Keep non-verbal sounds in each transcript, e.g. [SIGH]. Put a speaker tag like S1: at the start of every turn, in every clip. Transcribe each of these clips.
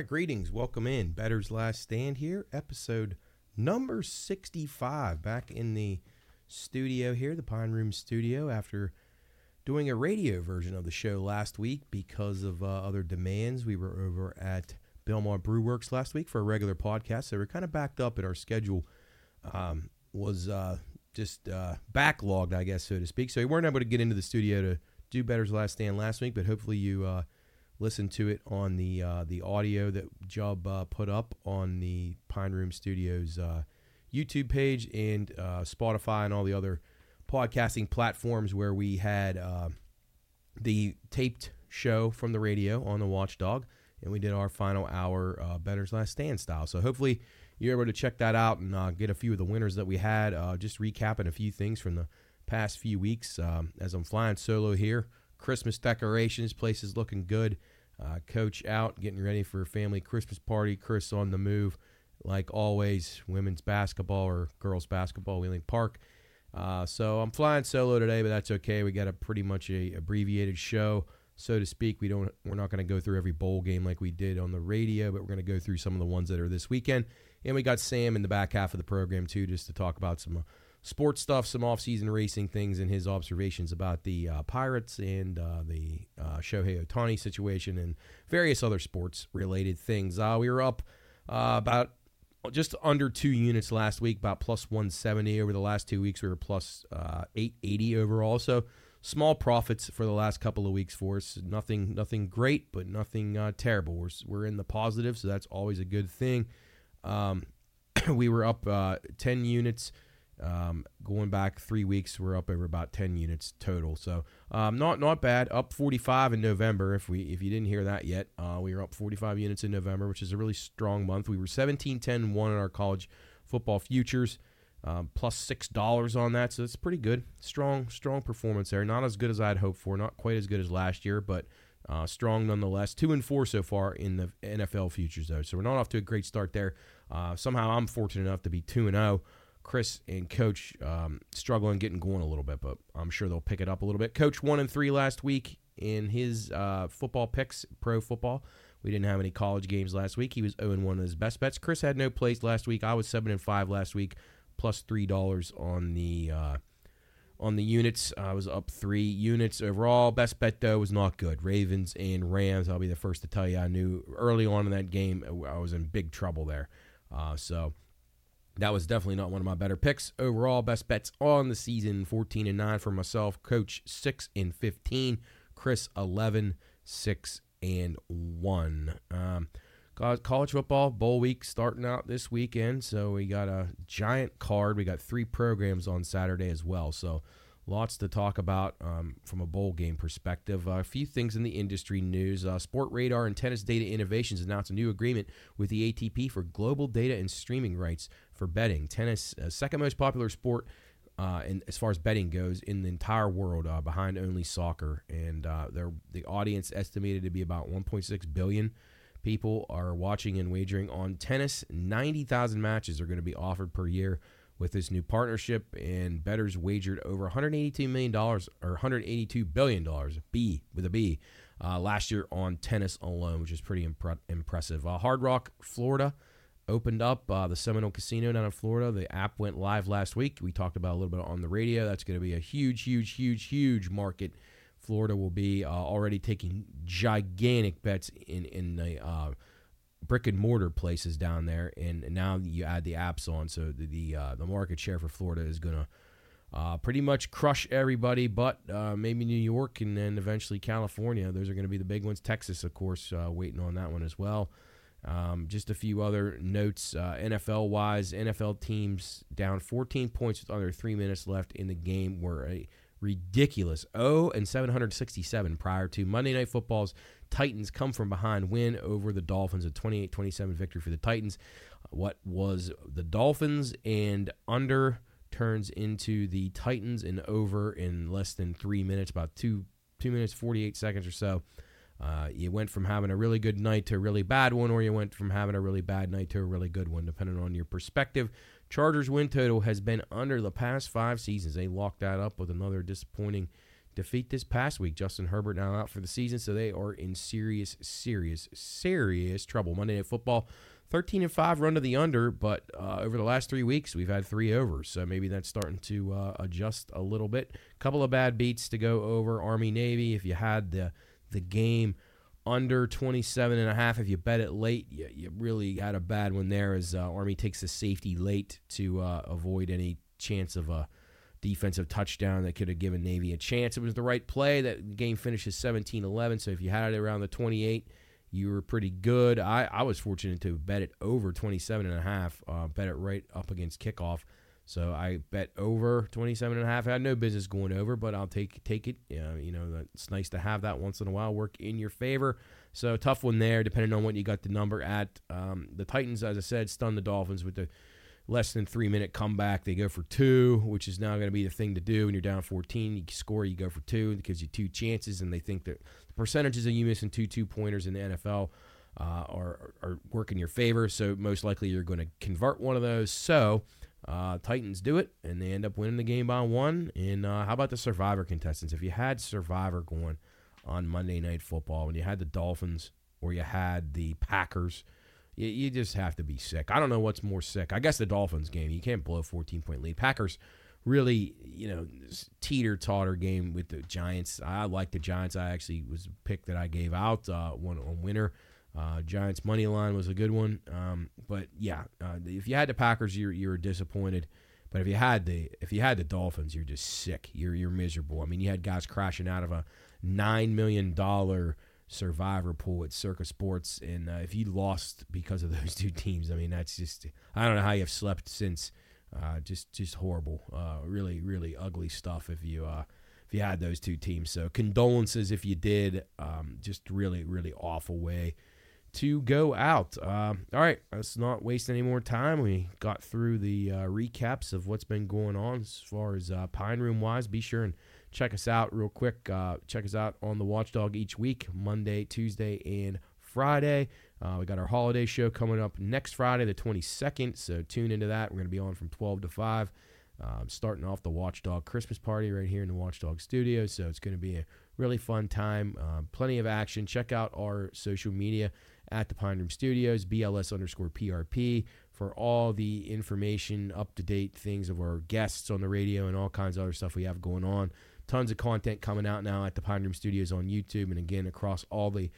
S1: right, greetings. Welcome in. Bettor's Last Stand here, episode number 65. Back in the studio here, the Pine Room studio, after doing a radio version of the show last week because of uh, other demands. We were over at Belmont Brew Works last week for a regular podcast, so we're kind of backed up in our schedule. Um, was uh, just uh, backlogged, I guess, so to speak. So we weren't able to get into the studio to do Bettor's Last Stand last week, but hopefully you listened to it on the uh, the audio that Jub uh, put up on the Pine Room Studios uh, YouTube page and uh, Spotify and all the other podcasting platforms where we had uh, the taped show from the radio on the Watchdog, and we did our final hour uh, Bettor's Last Stand style. So hopefully you're able to check that out and uh, get a few of the winners that we had. Just recapping a few things from the past few weeks um, as I'm flying solo here. Christmas decorations, place is looking good. Uh, coach out, getting ready for a family Christmas party. Chris on the move, like always. Women's basketball or girls basketball, Wheeling Park. Uh, so I'm flying solo today, but that's okay. We got a pretty much a abbreviated show, so to speak. We don't, we're not going to go through every bowl game like we did on the radio, but we're going to go through some of the ones that are this weekend. And we got Sam in the back half of the program too, just to talk about some sports stuff, some off-season racing things, and his observations about the uh, Pirates and uh, the uh, Shohei Ohtani situation and various other sports-related things. Uh, we were up uh, about just under two units last week, about plus 170 over the last two weeks. We were plus, uh, 880 overall. So small profits for the last couple of weeks for us. Nothing, nothing great, but nothing terrible. We're we're in the positive, so that's always a good thing. Um, [CLEARS THROAT] we were up 10 units um, going back three weeks, we're up over about 10 units total. So um, not not bad. Up 45 in November. If we if you didn't hear that yet, uh, we were up 45 units in November, which is a really strong month. We were 17, 10, one in our college football futures, um, plus six dollars on that. So it's pretty good. Strong strong performance there. Not as good as I'd hoped for. Not quite as good as last year, but uh, strong nonetheless. Two and four so far in the NFL futures though. So we're not off to a great start there. Uh, somehow I'm fortunate enough to be two and zero. Oh. Chris and Coach um, struggling getting going a little bit, but I'm sure they'll pick it up a little bit. Coach one and three last week in his uh, football picks, pro football. We didn't have any college games last week. He was 0 1 of his best bets. Chris had no place last week. I was 7 and 5 last week, plus three dollars on the uh, on the units. I was up three units overall. Best bet though was not good. Ravens and Rams. I'll be the first to tell you. I knew early on in that game I was in big trouble there. Uh, so that was definitely not one of my better picks. Overall, best bets on the season 14 and 9 for myself. Coach 6 and 15. Chris 11, 6 and 1. Um, college football bowl week starting out this weekend. So we got a giant card. We got three programs on Saturday as well. So lots to talk about um, from a bowl game perspective. Uh, a few things in the industry news. Uh, Sportradar and Tennis Data Innovations announced a new agreement with the ATP for global data and streaming rights for betting. Tennis, uh, second most popular sport. Uh, in, as far as betting goes, in the entire world, uh, behind only soccer, and uh, the audience estimated to be about 1.6 billion people are watching and wagering on tennis. 90,000 matches are going to be offered per year with this new partnership, and bettors wagered over 182 million dollars or 182 billion dollars, B with a B, uh, last year on tennis alone, which is pretty impre- impressive. Uh, Hard Rock, Florida, opened up uh, the Seminole Casino down in Florida. The app went live last week. We talked about a little bit on the radio. That's going to be a huge, huge, huge, huge market. Florida will be uh, already taking gigantic bets in in the uh, brick and mortar places down there, and now you add the apps on, so the the, uh, the market share for Florida is going to uh, pretty much crush everybody, but uh, maybe New York and then eventually California. Those are going to be the big ones. Texas, of course, waiting on that one as well. Um, just a few other notes uh, NFL wise. NFL teams down 14 points with under three minutes left in the game were a ridiculous 0 and 767 prior to Monday Night Football's Titans come from behind win over the Dolphins, a 28 27 victory for the Titans. What was the Dolphins and under turns into the Titans and over in less than three minutes, about two two minutes 48 seconds or so. Uh, you went from having a really good night to a really bad one, or you went from having a really bad night to a really good one, depending on your perspective. Chargers win total has been under the past five seasons. They locked that up with another disappointing defeat this past week. Justin Herbert now out for the season, so they are in serious, serious, serious trouble. Monday Night Football, 13 and 5 run to the under, but uh, over the last three weeks, we've had three overs, so maybe that's starting to uh, adjust a little bit. Couple of bad beats to go over Army Navy. If you had the the game under 27 and a half if you bet it late you, you really had a bad one there as uh, army takes the safety late to uh, avoid any chance of a defensive touchdown that could have given Navy a chance. It was the right play. That game finishes 17-11. So if you had it around the 28, you were pretty good. I, I was fortunate to bet it over 27 and a half. Uh, bet it right up against kickoff. So I bet over 27 and a half. I had no business going over, but I'll take take it. You know, it's nice to have that once in a while work in your favor. So tough one there, depending on what you got the number at. Um, the Titans, as I said, stunned the Dolphins with the less than three minute comeback. They go for two, which is now going to be the thing to do. When you're down 14, you score, you go for two. It gives you two chances, and they think that the percentages of you missing two two pointers in the NFL uh, are, are work in your favor. So most likely you're going to convert one of those. So uh, Titans do it, and they end up winning the game by one. And uh, how about the Survivor contestants? If you had Survivor going on Monday Night Football, when you had the Dolphins or you had the Packers – you, you just have to be sick. I don't know what's more sick. I guess the Dolphins game. You can't blow a 14 point lead. Packers really, you know, teeter totter game with the Giants. I like the Giants. I actually was a pick that I gave out uh, one on winner. Uh, Giants money line was a good one. Um, but yeah, uh, if you had the Packers, you're you're disappointed. But if you had the if you had the Dolphins, you're just sick. You're you're miserable. I mean, you had guys crashing out of a nine million dollar survivor pool at Circa Sports, and uh, if you lost because of [LAUGHS] those two teams, I mean that's just I don't know how you've slept since. Uh, just just horrible, uh, really really ugly stuff. If you uh, if you had those two teams, so condolences if you did. Um, just really really awful way to go out. Uh, all right, let's not waste any more time. We got through the uh, recaps of what's been going on as far as uh, Pine Room wise. Be sure and check us out real quick. Uh, check us out on the Watchdog each week, Monday, Tuesday, and Friday. Uh, we got our holiday show coming up next Friday, the 22nd. So tune into that. We're going to be on from 12 to 5. Um, starting off the Watchdog Christmas party right here in the Watchdog studio. So it's going to be a really fun time. Um, plenty of action. Check out our social media at the Pine Room Studios, BLS underscore PRP, for all the information, up to date things of our guests on the radio and all kinds of other stuff we have going on tons of content coming out now at the Pine Room Studios on YouTube and again across all the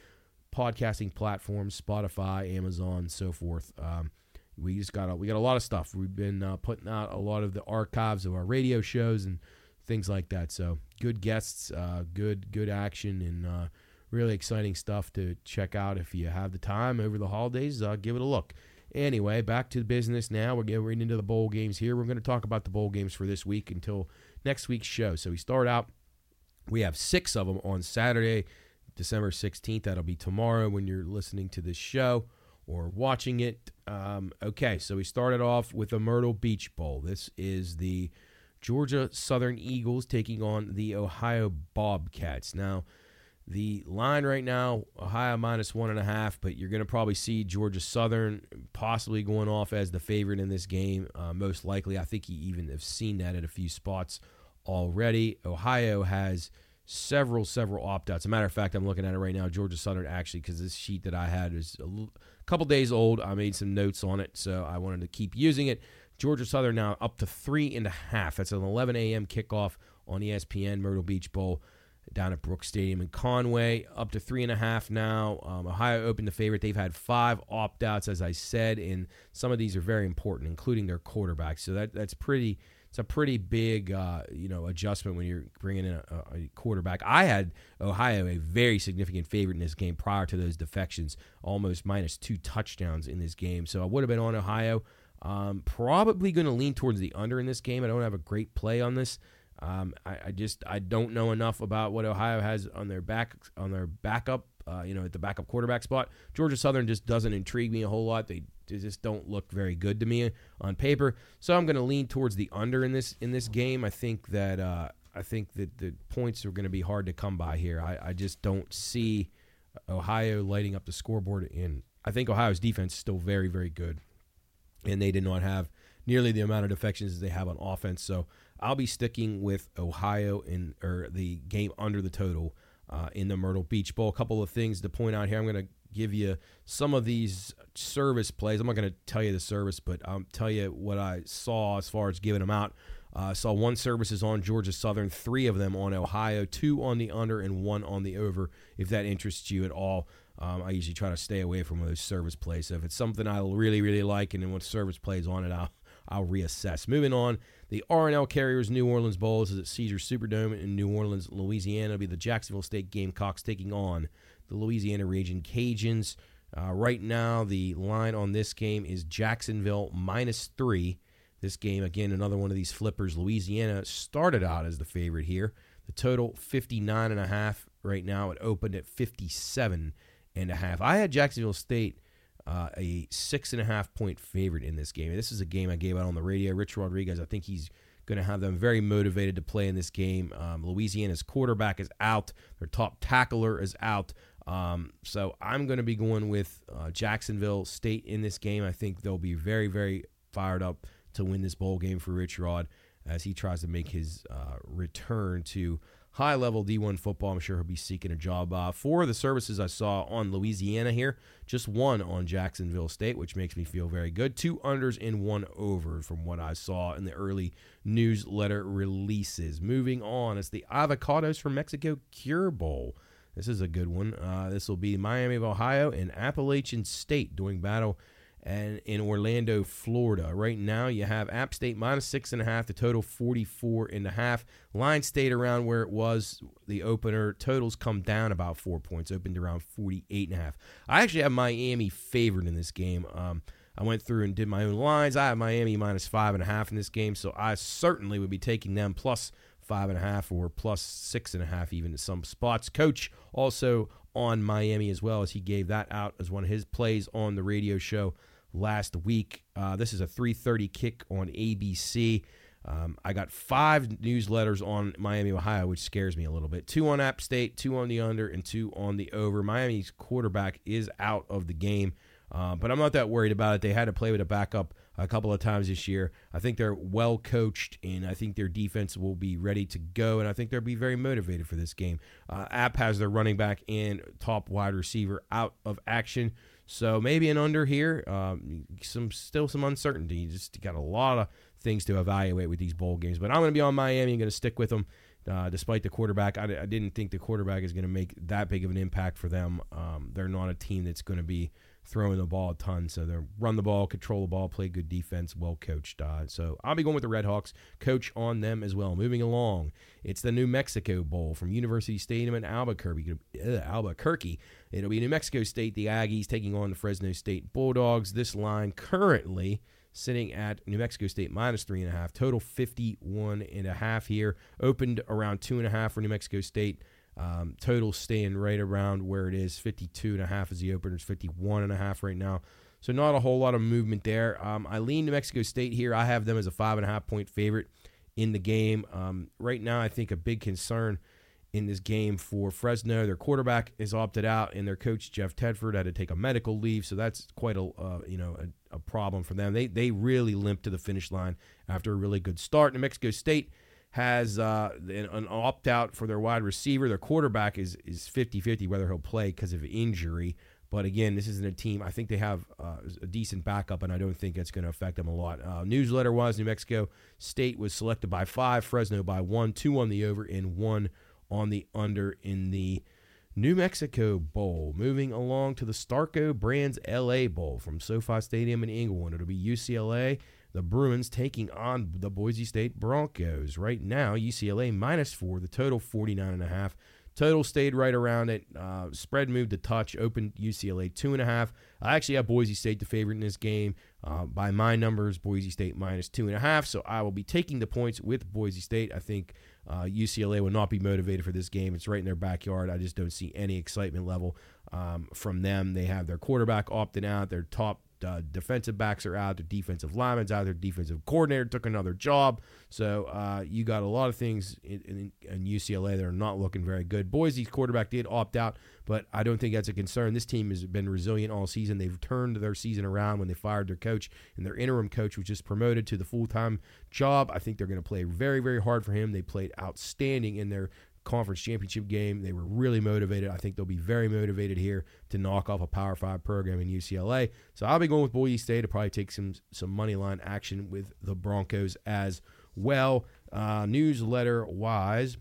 S1: podcasting platforms, Spotify, Amazon, so forth. Um, we just got a, we got a lot of stuff. We've been uh, putting out a lot of the archives of our radio shows and things like that. So good guests, uh, good good action, and uh, really exciting stuff to check out if you have the time over the holidays. Uh, give it a look. Anyway, back to business now. We're getting into the bowl games here. We're going to talk about the bowl games for this week until next week's show. So we start out, we have six of them on Saturday, December 16th. That'll be tomorrow when you're listening to this show or watching it. Um, okay, so we started off with the Myrtle Beach Bowl. This is the Georgia Southern Eagles taking on the Ohio Bobcats. Now, the line right now, Ohio minus one and a half, but you're going to probably see Georgia Southern possibly going off as the favorite in this game. Uh, most likely, I think you even have seen that at a few spots already. Ohio has several, several opt outs. As a matter of fact, I'm looking at it right now. Georgia Southern actually, because this sheet that I had is a l- couple days old. I made some notes on it, so I wanted to keep using it. Georgia Southern now up to three and a half. That's an 11 a.m. kickoff on ESPN Myrtle Beach Bowl down at Brooks Stadium in Conway, up to three and a half now. Um, Ohio opened the favorite. They've had five opt outs, as I said, and some of these are very important, including their quarterback. So that that's pretty. It's a pretty big, uh, you know, adjustment when you're bringing in a, a, quarterback. I had Ohio a very significant favorite in this game prior to those defections, almost minus two touchdowns in this game. So I would have been on Ohio. Um, probably going to lean towards the under in this game. I don't have a great play on this. Um, I, I, just I don't know enough about what Ohio has on their back on their backup. Uh, you know, at the backup quarterback spot, Georgia Southern just doesn't intrigue me a whole lot. They, just don't look very good to me on paper. So I'm going to lean towards the under in this in this game. I think that uh, I think that the points are going to be hard to come by here. I, I just don't see Ohio lighting up the scoreboard. And I think Ohio's defense is still very very good, and they did not have nearly the amount of defections as they have on offense. So I'll be sticking with Ohio in or the game under the total uh, in the Myrtle Beach Bowl. A couple of things to point out here. I'm going to give you some of these service plays. I'm not going to tell you the service, but I'll tell you what I saw as far as giving them out. I uh, saw one service is on Georgia Southern, three of them on Ohio, two on the under, and one on the over. If that interests you at all, um, I usually try to stay away from those service plays. So if it's something I really, really like, and then what service plays on it, I'll I'll reassess. Moving on, the R+L Carriers New Orleans Bowl is at Caesar Superdome in New Orleans, Louisiana. It'll be the Jacksonville State Gamecocks taking on the Louisiana Raging Cajuns. Uh, right now, the line on this game is Jacksonville minus three. This game, again, another one of these flippers. Louisiana started out as the favorite here. The total 59 and a half right now. It opened at 57 and a half. I had Jacksonville State uh, a six and a half point favorite in this game. This is a game I gave out on the radio. Rich Rodriguez, I think he's going to have them very motivated to play in this game. Um, Louisiana's quarterback is out. Their top tackler is out. Um, so I'm going to be going with uh, Jacksonville State in this game. I think they'll be very, very fired up to win this bowl game for Rich Rod as he tries to make his uh, return to high level D1 football. I'm sure he'll be seeking a job. Uh, four of the services I saw on Louisiana here, just one on Jacksonville State, which makes me feel very good. Two unders and one over from what I saw in the early newsletter releases. Moving on, it's the Avocados from Mexico Cure Bowl. This is a good one. Uh, this will be Miami of Ohio and Appalachian State doing battle and in Orlando, Florida. Right now, you have App State minus six and a half. The total 44 and a half. Line stayed around where it was the opener. Totals come down about four points. Opened around 48 and a half. I actually have Miami favored in this game. Um, I went through and did my own lines. I have Miami minus five and a half in this game, so I certainly would be taking them plus five and a half or plus six and a half even in some spots. Coach also on Miami as well as he gave that out as one of his plays on the radio show last week. Uh, this is a 3:30 kick on ABC. Um, I got five newsletters on Miami, Ohio, which scares me a little bit. Two on App State, two on the under, and two on the over. Miami's quarterback is out of the game, uh, but I'm not that worried about it. They had to play with a backup a couple of times this year. I think they're well coached, and I think their defense will be ready to go, and I think they'll be very motivated for this game. Uh, App has their running back and top wide receiver out of action. So maybe an under here. Um, some still some uncertainty. You just got a lot of things to evaluate with these bowl games. But I'm going to be on Miami. I'm going to stick with them. Uh, despite the quarterback, I, I, didn't think the quarterback is going to make that big of an impact for them. Um, they're not a team that's going to be throwing the ball a ton. So they run the ball, control the ball, play good defense, well coached. Uh, so I'll be going with the Red Hawks. Coach on them as well. Moving along, it's the New Mexico Bowl from University Stadium in Albuquerque. Albuquerque. It'll be New Mexico State, the Aggies taking on the Fresno State Bulldogs. This line currently sitting at New Mexico State minus three and a half. Total 51 and a half here. Opened around two and a half for New Mexico State. Um, total staying right around where it is 52 and a half as the opener is 51 and a half right now. So not a whole lot of movement there. Um, I lean New Mexico State here. I have them as a five and a half point favorite in the game. Um, right now, I think a big concern in this game for Fresno. Their quarterback is opted out, and their coach Jeff Tedford had to take a medical leave, so that's quite a uh, you know a, a, problem for them. They they really limped to the finish line after a really good start. New Mexico State has uh, an, an opt out for their wide receiver. Their quarterback is is 50-50 whether he'll play because of injury. But again, this isn't a team. I think they have uh, a decent backup, and I don't think it's going to affect them a lot. Uh, newsletter wise, New Mexico State was selected by five, Fresno by one, two on the over, and one on the under in the New Mexico Bowl. Moving along to the Starco Brands LA Bowl from SoFi Stadium in Inglewood. It'll be UCLA the Bruins taking on the Boise State Broncos. Right now, UCLA minus four, the total 49 and a half. Total stayed right around it. Uh, spread moved to touch. Opened UCLA two and a half. I actually have Boise State the favorite in this game. Uh, by my numbers, Boise State minus two and a half. So I will be taking the points with Boise State. I think uh, UCLA will not be motivated for this game. It's right in their backyard. I just don't see any excitement level um, from them. They have their quarterback opting out. Their top uh, defensive backs are out, their defensive linemen's out, their defensive coordinator took another job. So uh, you got a lot of things in, in, in, UCLA that are not looking very good. Boise's quarterback did opt out, but I don't think that's a concern. This team has been resilient all season. They've turned their season around when they fired their coach, and their interim coach was just promoted to the full time job. I think they're going to play very, very hard for him. They played outstanding in their conference championship game. They were really motivated. I think they'll be very motivated here to knock off a Power Five program in UCLA. So I'll be going with Boise State to probably take some some money line action with the Broncos as well. Uh, newsletter wise,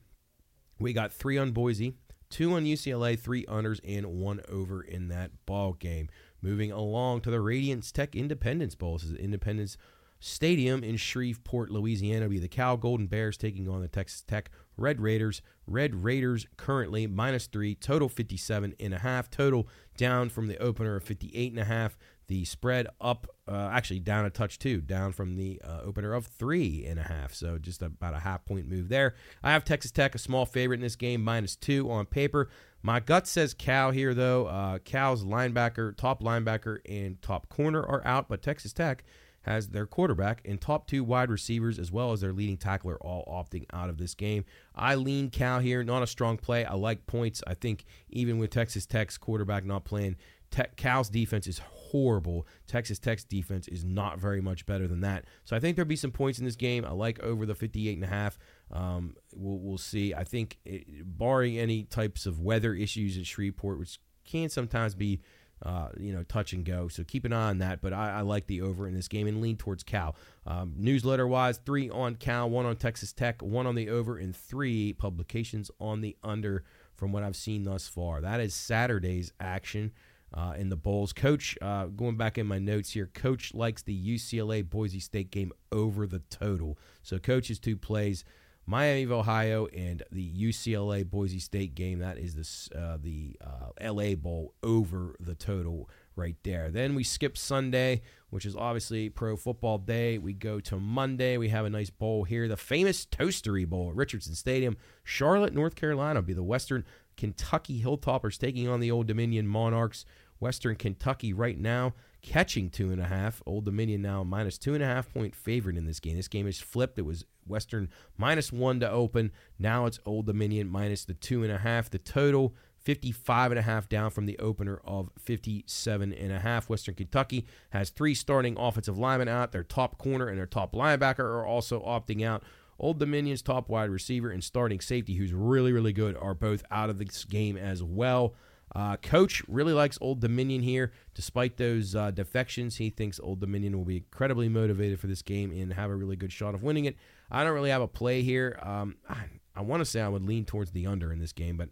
S1: we got three on Boise, two on UCLA, three unders, and one over in that ball game. Moving along to the Radiance Tech Independence Bowl. This is Independence Stadium in Shreveport, Louisiana. It'll be the Cal Golden Bears taking on the Texas Tech Red Raiders. Red Raiders currently minus three, total 57 and a half, total down from the opener of 58 and a half. The spread up, uh, actually down a touch too, down from the uh, opener of three and a half. So just about a half point move there. I have Texas Tech a small favorite in this game, minus two on paper. My gut says Cal here though. Uh, Cal's linebacker, top linebacker, and top corner are out, but Texas Tech has their quarterback and top two wide receivers as well as their leading tackler all opting out of this game. I lean Cal here, not a strong play. I like points. I think even with Texas Tech's quarterback not playing, Tech, Cal's defense is horrible. Texas Tech's defense is not very much better than that. So I think there'll be some points in this game. I like over the 58 and a half. Um, we'll, we'll see. I think it, barring any types of weather issues at Shreveport, which can sometimes be uh, you know, touch and go. So keep an eye on that. But I, I like the over in this game and lean towards Cal. Um, newsletter wise, three on Cal, one on Texas Tech, one on the over, and three publications on the under from what I've seen thus far. That is Saturday's action. Uh, in the bowls. Coach, uh, going back in my notes here, Coach likes the UCLA Boise State game over the total. So, Coach's two plays Miami of Ohio and the UCLA Boise State game. That is the uh, the uh, LA Bowl over the total right there. Then we skip Sunday, which is obviously Pro Football Day. We go to Monday. We have a nice bowl here, the famous Toastery Bowl at Richardson Stadium, Charlotte, North Carolina. Will be the Western Kentucky Hilltoppers taking on the Old Dominion Monarchs. Western Kentucky right now catching two and a half. Old Dominion now minus two and a half point favorite in this game. This game is flipped. It was Western minus one to open. Now it's Old Dominion minus the two and a half. The total 55 and a half down from the opener of 57 and a half. Western Kentucky has three starting offensive linemen out. Their top corner and their top linebacker are also opting out. Old Dominion's top wide receiver and starting safety, who's really, really good, are both out of this game as well. Uh, Coach really likes Old Dominion here. Despite those uh, defections, he thinks Old Dominion will be incredibly motivated for this game and have a really good shot of winning it. I don't really have a play here. Um, I, I want to say I would lean towards the under in this game, but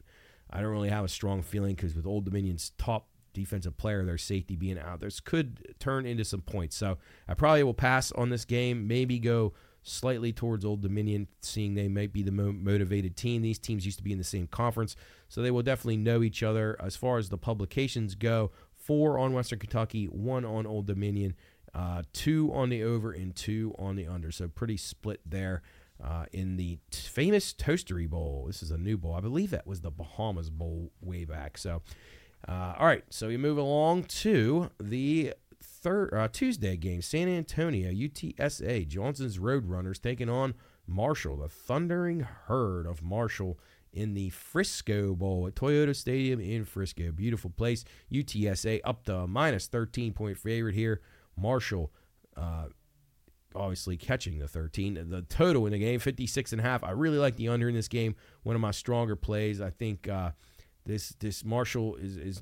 S1: I don't really have a strong feeling because with Old Dominion's top defensive player, their safety being out, this could turn into some points. So I probably will pass on this game. Maybe go slightly towards Old Dominion, seeing they might be the mo- motivated team. These teams used to be in the same conference, so they will definitely know each other. As far as the publications go, four on Western Kentucky, one on Old Dominion, uh, two on the over, and two on the under. So pretty split there. Uh, in the t- famous Toastery Bowl. This is a new bowl. I believe that was the Bahamas Bowl way back. So, uh, all right. So we move along to the third uh, Tuesday game, San Antonio UTSA Johnson's Roadrunners taking on Marshall, the thundering herd of Marshall in the Frisco Bowl at Toyota Stadium in Frisco. Beautiful place. UTSA up to minus 13 point favorite here. Marshall uh, obviously catching the 13. The total in the game 56 and a half. I really like the under in this game. One of my stronger plays. I think uh, this this Marshall is is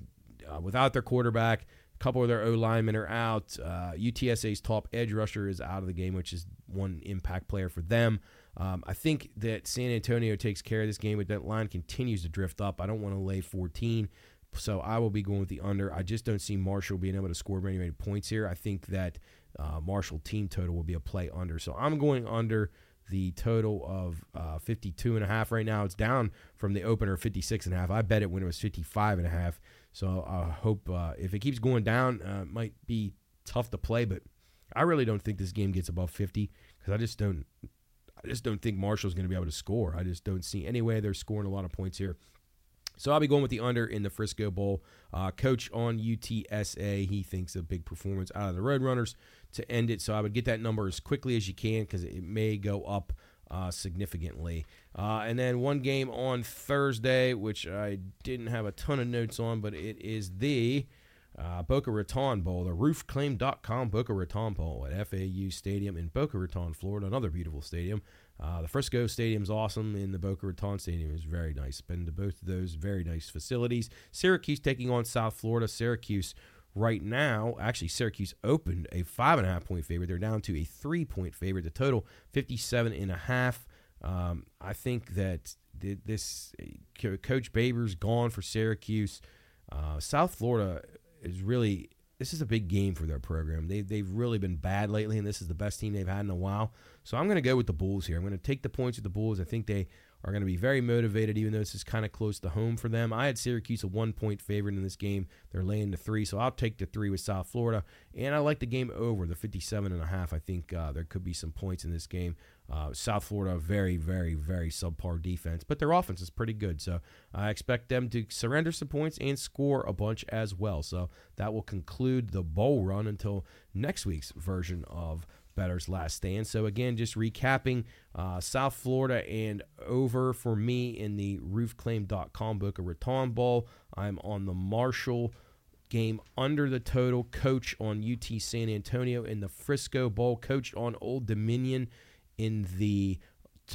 S1: uh, without their quarterback. A couple of their O linemen are out. Uh, UTSA's top edge rusher is out of the game, which is one impact player for them. Um, I think that San Antonio takes care of this game, but that line continues to drift up. I don't want to lay 14, so I will be going with the under. I just don't see Marshall being able to score many, many points here. I think that uh, Marshall team total will be a play under. So I'm going under the total of uh, 52 and a half right now. It's down from the opener 56 and a half. I bet it when it was 55 and a half. So I hope uh, if it keeps going down, uh, it might be tough to play, but I really don't think this game gets above 50 because I just don't. I just don't think Marshall's going to be able to score. I just don't see any way they're scoring a lot of points here. So I'll be going with the under in the Frisco Bowl. Uh, coach on UTSA, he thinks a big performance out of the Roadrunners to end it. So I would get that number as quickly as you can because it may go up uh, significantly. Uh, and then one game on Thursday, which I didn't have a ton of notes on, but it is the uh, Boca Raton Bowl, the roofclaim.com Boca Raton Bowl at FAU Stadium in Boca Raton, Florida, another beautiful stadium. Uh, the Frisco Stadium's awesome, and the Boca Raton Stadium is very nice. Been to both of those very nice facilities. Syracuse taking on South Florida. Syracuse right now, actually, Syracuse opened a five and a half point favorite. They're down to a three point favorite. The total 57 and a half. Um, I think that this Coach Baber's gone for Syracuse. Uh, South Florida is really this is a big game for their program. They they've really been bad lately, and this is the best team they've had in a while. So I'm going to go with the Bulls here. I'm going to take the points with the Bulls. I think they are going to be very motivated, even though this is kind of close to home for them. I had Syracuse a one point favorite in this game. They're laying the three, so I'll take the three with South Florida. And I like the game over, the 57 and a half. I think uh, there could be some points in this game. Uh, South Florida, very, very, very subpar defense, but their offense is pretty good. So I expect them to surrender some points and score a bunch as well. So that will conclude the bowl run until next week's version of Bettor's Last Stand. So, again, just recapping uh, South Florida and over for me in the roofclaim.com Boca Raton Bowl. I'm on the Marshall game under the total, coach on UT San Antonio in the Frisco Bowl, coach on Old Dominion in the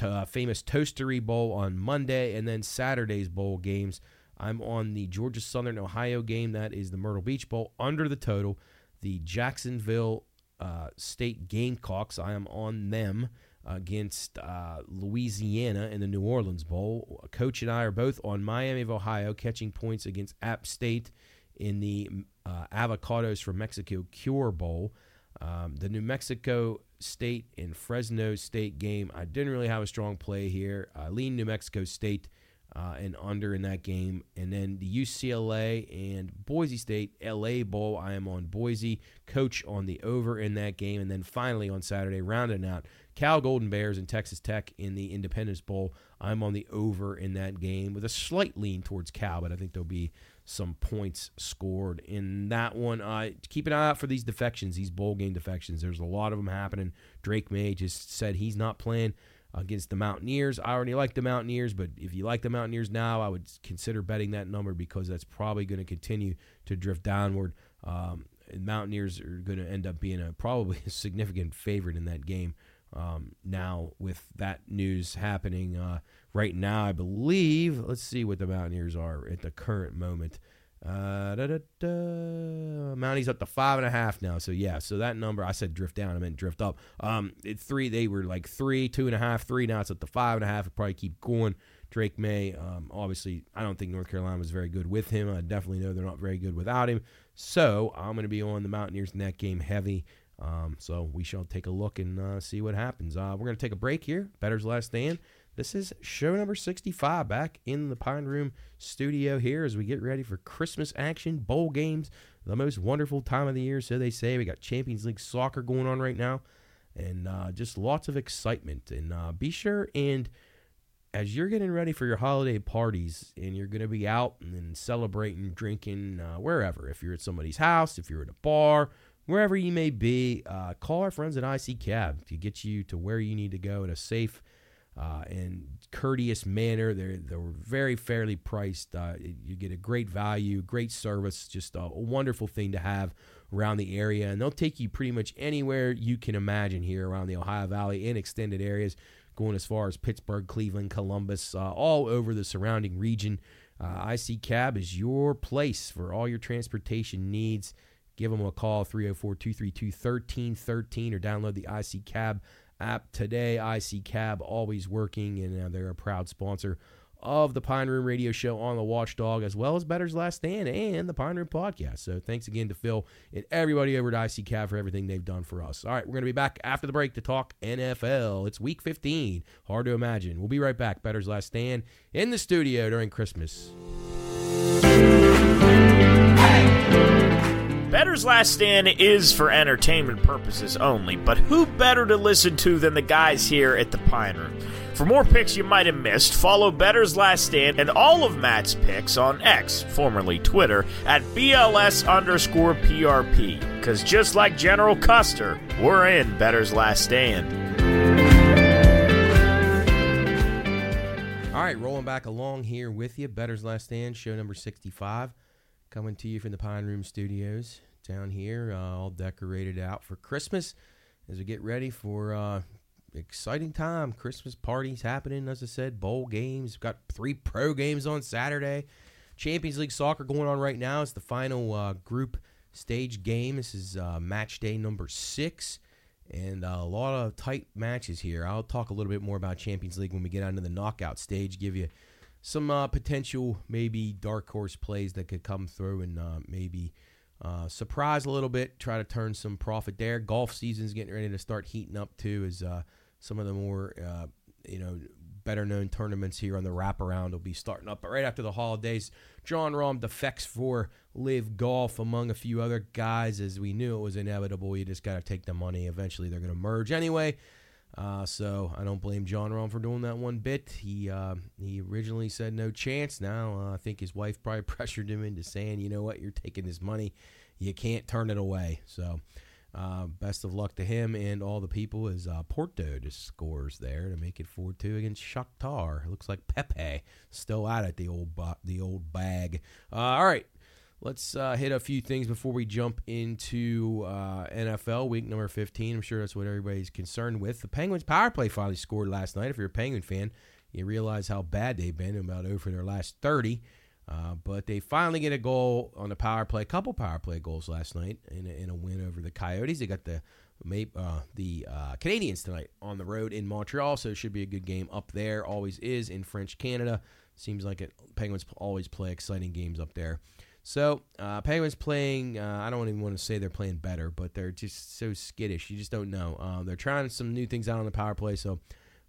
S1: uh, famous Toastery Bowl on Monday, and then Saturday's bowl games. I'm on the Georgia Southern Ohio game. That is the Myrtle Beach Bowl under the total. The Jacksonville uh, State Gamecocks. I am on them against uh, Louisiana in the New Orleans Bowl. Coach and I are both on Miami of Ohio, catching points against App State in the uh, Avocados from Mexico Cure Bowl. Um, the New Mexico State and Fresno State game, I didn't really have a strong play here. I lean New Mexico State uh, and under in that game. And then the UCLA and Boise State LA Bowl, I am on Boise, coach on the over in that game. And then finally on Saturday, rounding out Cal Golden Bears and Texas Tech in the Independence Bowl. I'm on the over in that game with a slight lean towards Cal, but I think there'll be some points scored in that one. Uh, keep an eye out for these defections, these bowl game defections. There's a lot of them happening. Drake Maye just said he's not playing against the Mountaineers. I already like the Mountaineers, but if you like the Mountaineers now, I would consider betting that number because that's probably going to continue to drift downward. Um, Mountaineers are going to end up being a probably a significant favorite in that game. Um, now with that news happening uh, right now, I believe. Let's see what the Mountaineers are at the current moment. Uh, da, da, da. Mounties up to five and a half now. So yeah, so that number I said drift down. I meant drift up. Um, at three they were like three, two and a half, three. Now it's up to five and a half. It probably keep going. Drake Maye, Um, obviously, I don't think North Carolina was very good with him. I definitely know they're not very good without him. So I'm going to be on the Mountaineers in that game heavy. Um, so we shall take a look and uh, see what happens. Uh, we're going to take a break here. Bettor's last stand. This is show number 65 back in the Pine Room studio here as we get ready for Christmas action, bowl games, the most wonderful time of the year, so they say. We got Champions League soccer going on right now, and uh, just lots of excitement. And uh, be sure and as you're getting ready for your holiday parties and you're going to be out and celebrating, drinking, uh, wherever, if you're at somebody's house, if you're at a bar, wherever you may be, uh, call our friends at IC Cab to get you to where you need to go in a safe uh, and courteous manner. They're they're very fairly priced. Uh, you get a great value, great service, just a, wonderful thing to have around the area. And they'll take you pretty much anywhere you can imagine here around the Ohio Valley and extended areas, going as far as Pittsburgh, Cleveland, Columbus, uh, all over the surrounding region. Uh, IC Cab is your place for all your transportation needs. Give them a call 304 232 1313 or download the IC Cab app today. IC Cab always working, and uh, they're a proud sponsor of the Pine Room Radio Show on the Watchdog, as well as Bettor's Last Stand and the Pine Room Podcast. So thanks again to Phil and everybody over at IC Cab for everything they've done for us. All right, we're going to be back after the break to talk NFL. It's week 15. Hard to imagine. We'll be right back. Bettor's Last Stand in the studio during Christmas.
S2: Bettor's Last Stand is for entertainment purposes only, but who better to listen to than the guys here at the Pine Room? For more picks you might have missed, follow Bettor's Last Stand and all of Matt's picks on X, formerly Twitter, at BLS underscore PRP. Because just like General Custer, we're in Bettor's Last Stand.
S1: All right, rolling back along here with you. Bettor's Last Stand, show number 65, coming to you from the Pine Room Studios down here, uh, all decorated out for Christmas as we get ready for uh, exciting time. Christmas parties happening, as I said, bowl games. We've got three pro games on Saturday. Champions League soccer going on right now. It's the final uh, group stage game. This is uh, match day number six, and uh, a lot of tight matches here. I'll talk a little bit more about Champions League when we get onto the knockout stage. Give you some uh, potential, maybe dark horse plays that could come through and uh, maybe uh, surprise a little bit, try to turn some profit there. Golf season's getting ready to start heating up too, as uh, some of the more uh, you know better known tournaments here on the wraparound will be starting up. But right after the holidays, Jon Rahm defects for LIV Golf among a few other guys, as we knew it was inevitable. You just got to take the money. Eventually, they're going to merge anyway. Uh, so I don't blame Jon Rahm for doing that one bit. He uh, he originally said no chance. Now uh, I think his wife probably [LAUGHS] pressured him into saying, you know what, you're taking this money, you can't turn it away. So uh, best of luck to him and all the people as uh, Porto just scores there to make it 4-2 against Shakhtar. Looks like Pepe still out at the old the old bag. Uh, all right, Let's uh, hit a few things before we jump into uh, NFL week number 15. I'm sure that's what everybody's concerned with. The Penguins power play finally scored last night. If you're a Penguin fan, you realize how bad they've been about over their last 30. Uh, but they finally get a goal on the power play, a couple power play goals last night in a, in a win over the Coyotes. They got the uh, the uh, Canadiens tonight on the road in Montreal, so it should be a good game up there. Always is in French Canada. Seems like it. Penguins always play exciting games up there. So uh, Penguins playing. Uh, I don't even want to say they're playing better, but they're just so skittish. You just don't know. Um, they're trying some new things out on the power play, so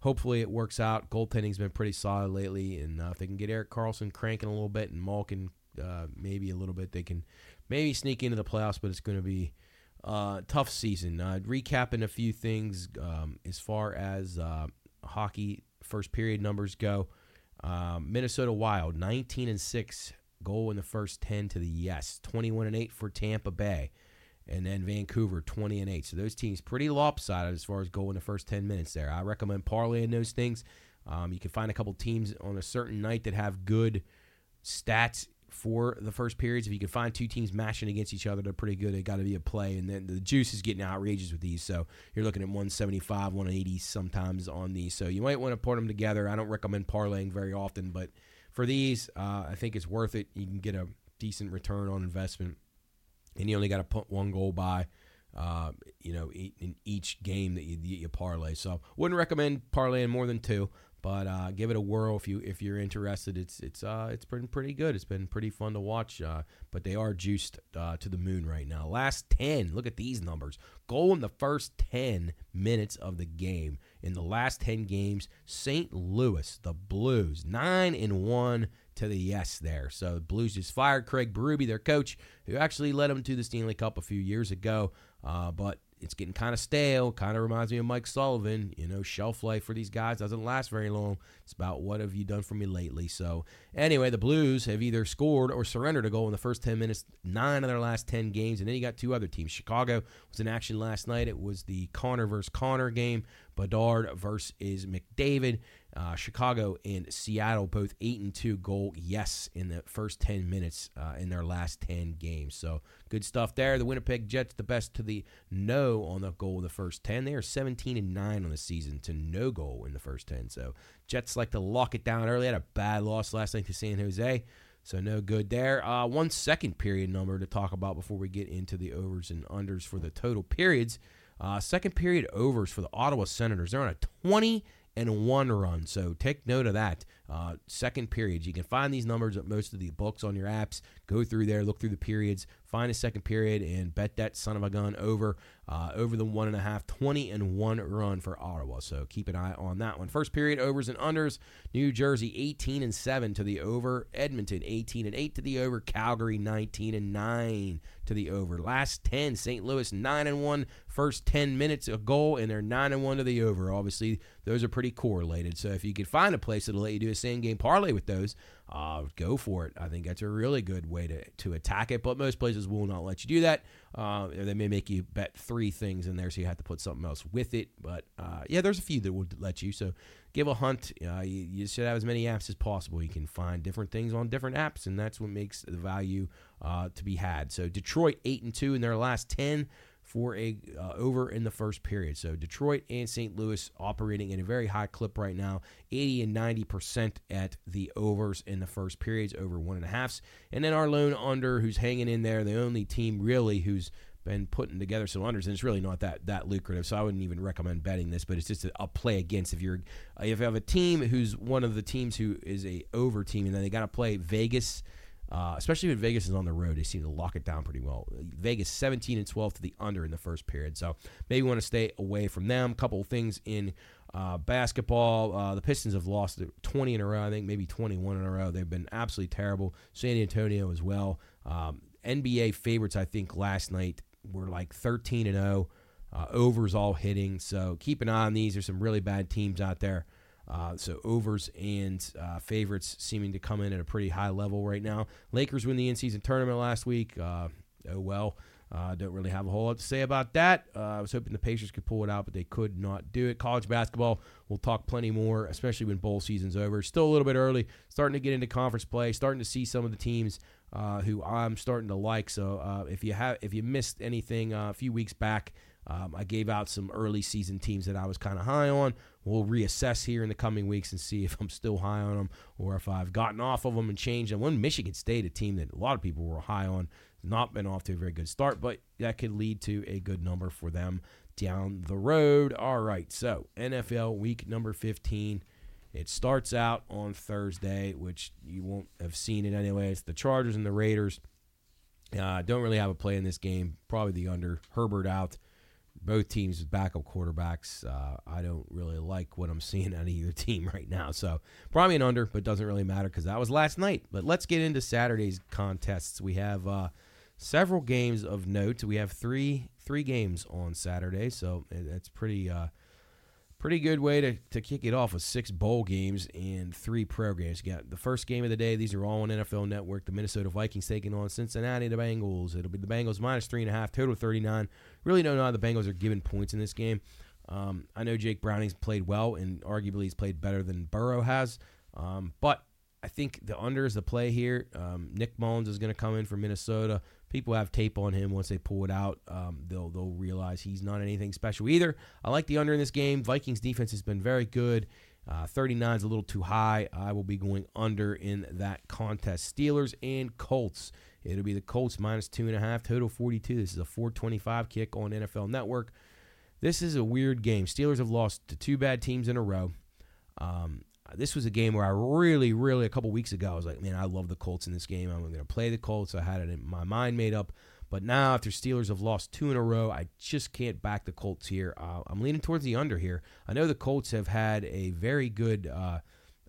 S1: hopefully it works out. Goaltending's been pretty solid lately, and uh, if they can get Erik Karlsson cranking a little bit and Malkin uh, maybe a little bit, they can maybe sneak into the playoffs. But it's going to be a uh, tough season. Recapping a few things um, as far as hockey first period numbers go. Minnesota Wild 19 and six goal in the first 10 to the yes. 21 and 8 for Tampa Bay. And then Vancouver 20 and 8. So those teams pretty lopsided as far as goal in the first 10 minutes there. I recommend parlaying those things. Um, you can find a couple teams on a certain night that have good stats for the first periods. If you can find two teams matching against each other, they're pretty good. They got to be a play, and then the juice is getting outrageous with these. So you're looking at 175, 180 sometimes on these. So you might want to put them together. I don't recommend parlaying very often, but for these, uh, I think it's worth it. You can get a decent return on investment, and you only got to put one goal by. Uh, you know, in each game that you, you parlay. So, wouldn't recommend parlaying more than two. But uh, give it a whirl if you if you're interested. It's it's uh it's been pretty good. It's been pretty fun to watch. Uh, but they are juiced uh, to the moon right now. Last ten, look at these numbers. Goal in the first ten minutes of the game. In the last ten games, St. Louis, the Blues, nine and one to the yes there. So the Blues just fired Craig Berube, their coach, who actually led them to the Stanley Cup a few years ago. Uh, but it's getting kind of stale. Kind of reminds me of Mike Sullivan. You know, shelf life for these guys doesn't last very long. It's about what have you done for me lately. So, anyway, the Blues have either scored or surrendered a goal in the first 10 minutes, nine of their last 10 games. And then you got two other teams. Chicago was in action last night. It was the Connor versus Connor game. Bedard versus McDavid. Uh, Chicago and Seattle both eight and two goal yes in the first ten minutes uh, in their last ten games. So good stuff there. The Winnipeg Jets the best to the no on the goal in the first ten. They are seventeen and nine on the season to no goal in the first ten. So Jets like to lock it down early. Had a bad loss last night to San Jose. So no good there. Uh, one second period number to talk about before we get into the overs and unders for the total periods. Uh, second period overs for the Ottawa Senators. They're on a 20 and one run. So take note of that. Uh, second periods. You can find these numbers at most of the books on your apps. Go through there, look through the periods, find a second period, and bet that son of a gun over uh, over the one and a half, 20 and one run for Ottawa. So keep an eye on that one. First period overs and unders. New Jersey 18 and seven to the over. Edmonton 18 and eight to the over. Calgary 19 and nine to the over. Last 10, St. Louis 9 and 1. First 10 minutes a goal and they're 9 and 1 to the over. Obviously, those are pretty correlated. So if you could find a place that'll let you do same game parlay with those, uh, go for it. I think that's a really good way to, to attack it, but most places will not let you do that. Uh, they may make you bet three things in there, so you have to put something else with it. But uh, yeah, there's a few that would let you. So give a hunt. Uh, you, you, should have as many apps as possible. You can find different things on different apps, and that's what makes the value uh, to be had. So Detroit eight and two in their last ten for a uh, over in the first period. So Detroit and St. Louis operating in a very high clip right now, 80 and 90 percent at the overs in the first periods, over one and a halfs. And then our lone under, who's hanging in there, the only team really who's been putting together some unders, and it's really not that that lucrative. So I wouldn't even recommend betting this, but it's just a, a play against. If you're if you have a team who's one of the teams who is a over team, and then they got to play Vegas uh, especially when Vegas is on the road, they seem to lock it down pretty well. Vegas 17 and 12 to the under in the first period, so maybe want to stay away from them. A couple things in uh, basketball, uh, the Pistons have lost 20 in a row, I think maybe 21 in a row. They've been absolutely terrible. San Antonio as well. Um, NBA favorites, I think last night were like 13 and 0. Uh, overs all hitting, so keep an eye on these. There's some really bad teams out there. Uh, so overs and uh, favorites seeming to come in at a pretty high level right now. Lakers win the in-season tournament last week. Uh, oh well. Uh, don't really have a whole lot to say about that. Uh, I was hoping the Pacers could pull it out, but they could not do it. College basketball, we'll talk plenty more, especially when bowl season's over. Still a little bit early, starting to get into conference play, starting to see some of the teams uh, who I'm starting to like. So if you have if you missed anything a few weeks back, um, I gave out some early season teams that I was kind of high on. We'll reassess here in the coming weeks and see [LAUGHS] if I'm still high on them or if I've gotten off of them and changed them. One Michigan State, a team that a lot of people were high on, not been off to a very good start, but that could lead to a good number for them down the road. All right, so NFL week number 15. It starts out on Thursday, which you won't have seen it anyway. It's the Chargers and the Raiders. Uh, don't really have a play in this game. Probably the under. Herbert out both teams with backup quarterbacks. Uh, I don't really like what I'm [LAUGHS] seeing out of either team right now. So probably an under, but doesn't really matter because that was last night. But let's get into Saturday's contests. We have uh, several games of note. We have three three games on Saturday, so it's pretty. Uh, pretty good way to, to kick it off with six bowl games and three pro games. You got the first game of the day. These are all on NFL Network. The Minnesota Vikings taking on Cincinnati, the Bengals. It'll be the Bengals minus three and a half, total 39. Really don't know how the Bengals are giving points in this game. Um, I know Jake Browning's played well, and arguably he's played better than Burrow has. Um, but I think the under is the play here. Um, Nick Mullens is going to come in for Minnesota people have tape on him. Once they pull it out, um, they'll they'll realize he's not anything special either. I like the under in this game. Vikings defense has been very good. Uh, 39 is a little too high. I will be going under in that contest. Steelers and Colts. It'll be the Colts minus two and a half, total 42. This is a 425 kick on NFL Network. This is a weird game. Steelers have lost to two bad teams in a row. Um, this was a game where I really, really, a couple weeks ago, I was like, man, I love the Colts in this game. I'm going to play the Colts. I had it in my mind made up. But now, after Steelers have lost two in a row, I just can't back the Colts here. Uh, I'm leaning towards the under here. I know the Colts have had a very good uh,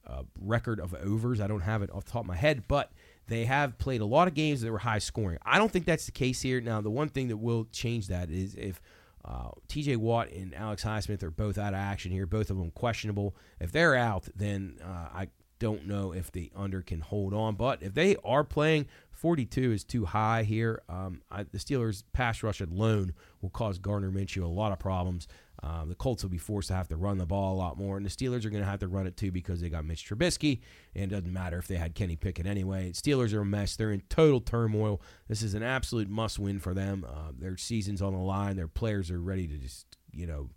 S1: uh, record of overs. I don't have it off the top of my head, but they have played a lot of games that were high scoring. I don't think that's the case here. Now, the one thing that will change that is if uh, TJ Watt and Alex Highsmith are both out of action here, both of them questionable. If they're out, then uh, I don't know if the under can hold on. But if they are playing, 42 is too high here. Um, I, the Steelers' pass rush alone will cause Gardner Minshew a lot of problems. Um, the Colts will be forced to have to run the ball a lot more, and the Steelers are going to have to run it too because they got Mitch Trubisky, and it doesn't matter if they had Kenny Pickett anyway. Steelers are a mess. They're in total turmoil. This is an absolute must-win for them. Uh, their season's on the line. Their players are ready to just, you know,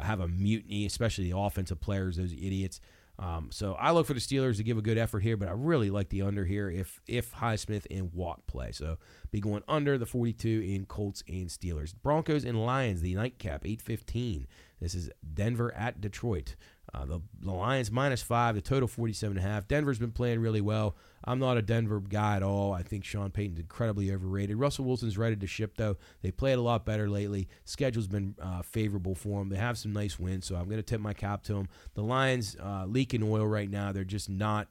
S1: have a mutiny, especially the offensive players, those idiots. Um, so I look for the Steelers to give a good effort here, but I really like the under here if if Highsmith and Watt play. So be going under the 42 in Colts and Steelers. Broncos and Lions, the nightcap, 8:15. This is Denver at Detroit. Uh, the, the Lions minus five, the total 47 and a half. Denver's been playing really well. I'm not a Denver guy at all. I think Sean Payton's incredibly overrated. Russell Wilson's ready to ship, though. They played a lot better lately. Schedule's been uh, favorable for them. They have some nice wins, so I'm going to tip my cap to them. The Lions uh, leaking oil right now. They're just not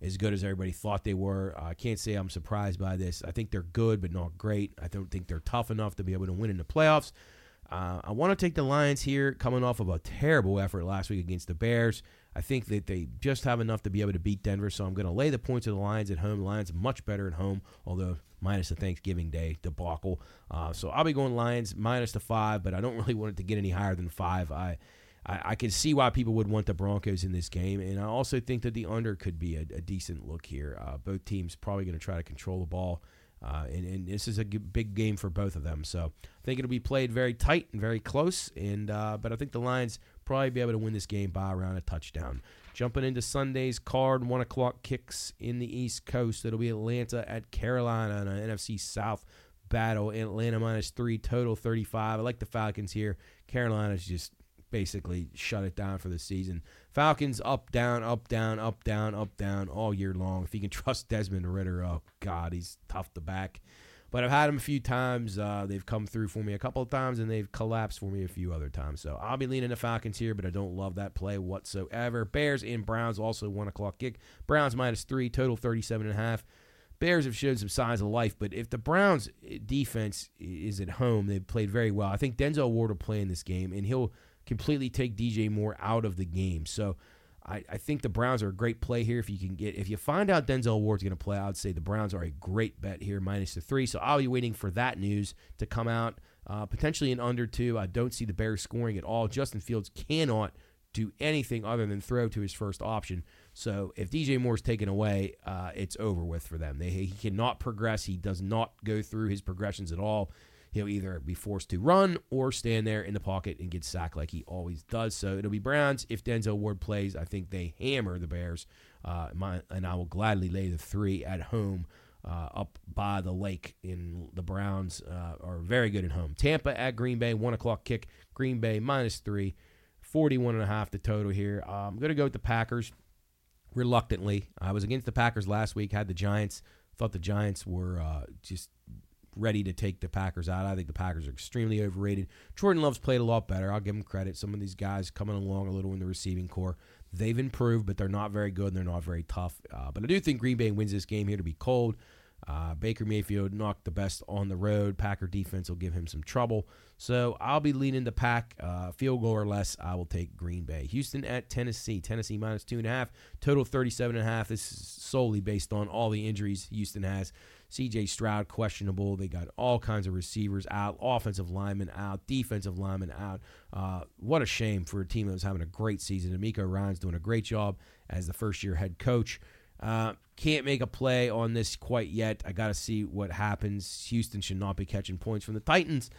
S1: as good as everybody thought they were. I can't say I'm surprised by this. I think they're good, but not great. I don't think they're tough enough to be able to win in the playoffs. Uh, I want to take the Lions here, coming off of a terrible effort last week against the Bears. I think that they just have enough to be able to beat Denver, so I'm going to lay the points of the Lions at home. The Lions much better at home, although minus the Thanksgiving Day debacle. Uh, so I'll be going Lions minus the five, but I don't [LAUGHS] really want it to get any higher than five. I I, can see why people would want the Broncos in this game, and I also think that the under could be a, a decent look here. Uh, both teams probably going to try to control the ball. Uh, and, and, this is a g- big game for both of them. So I think it'll be played very tight and very close. And uh, but I think the Lions probably be able to win this game by around a touchdown. Jumping into Sunday's card, one o'clock kicks in the East Coast. It'll be Atlanta at Carolina in an NFC South battle. Atlanta minus three, total 35. I like the Falcons here. Carolina's just basically shut it down for the season. Falcons up, down, up, down, up, down, up, down all year long. If you can [LAUGHS] trust Desmond Ridder, oh God, he's tough to back. But I've had him a few times. Uh, they've come through for me a couple of times, and they've collapsed for me a few other times. So I'll be leaning the Falcons here, but I don't love that play whatsoever. Bears and Browns also one o'clock kick. Browns minus three, total thirty-seven and a half. Bears have shown some signs of life, but if the Browns eh, defense is at home, they've played very well. I think Denzel Ward will play in this game, and he'll completely take DJ Moore out of the game. So I, I think the Browns are a great play here. If you can get, if you find out Denzel Ward's going to play, I would say the Browns are a great bet here, minus the three. So I'll be waiting for that news to come out. Uh, potentially in under two. I don't see the Bears scoring at all. Justin Fields cannot do anything other than throw to his first option. So if DJ Moore's taken away, uh, it's over with for them. They, he cannot progress. He does not go through his progressions at all he'll either be forced to run or stand there in the pocket and get sacked like he always does. So it'll be Browns. If Denzel Ward plays, I think they hammer the Bears. Uh, my, and I will gladly lay the three at home. Uh, up by the lake in the Browns uh, are very good at home. Tampa at Green Bay, one o'clock kick. Green Bay minus three, 41 and a half the total here. Uh, I'm going to go with the Packers reluctantly. I was against the Packers last week, had the Giants. Thought the Giants were uh, just ready to take the Packers out. I think the Packers are extremely overrated. Jordan Love's played a lot better. I'll give him credit. Some of these guys coming along a little in the receiving corps, they've improved, but they're not very good and they're not very tough. Uh, but I do think Green Bay wins this game here to be cold. Uh, Baker Mayfield knocked the best on the road. Packer defense will give him some trouble. So I'll be leaning the pack. Uh, field goal or less, I will take Green Bay. Houston at Tennessee. Tennessee minus two and a half. Total 37 and a half. This is solely based on all the injuries Houston has. CJ Stroud questionable. They got all kinds of receivers out, offensive linemen out, defensive linemen out. Uh, what a shame for a team that was having a great season. DeMeco Ryans doing a great job as the first year head coach. Uh, can't make a play on this quite yet. I got to see what happens. Houston should not be catching points from the Titans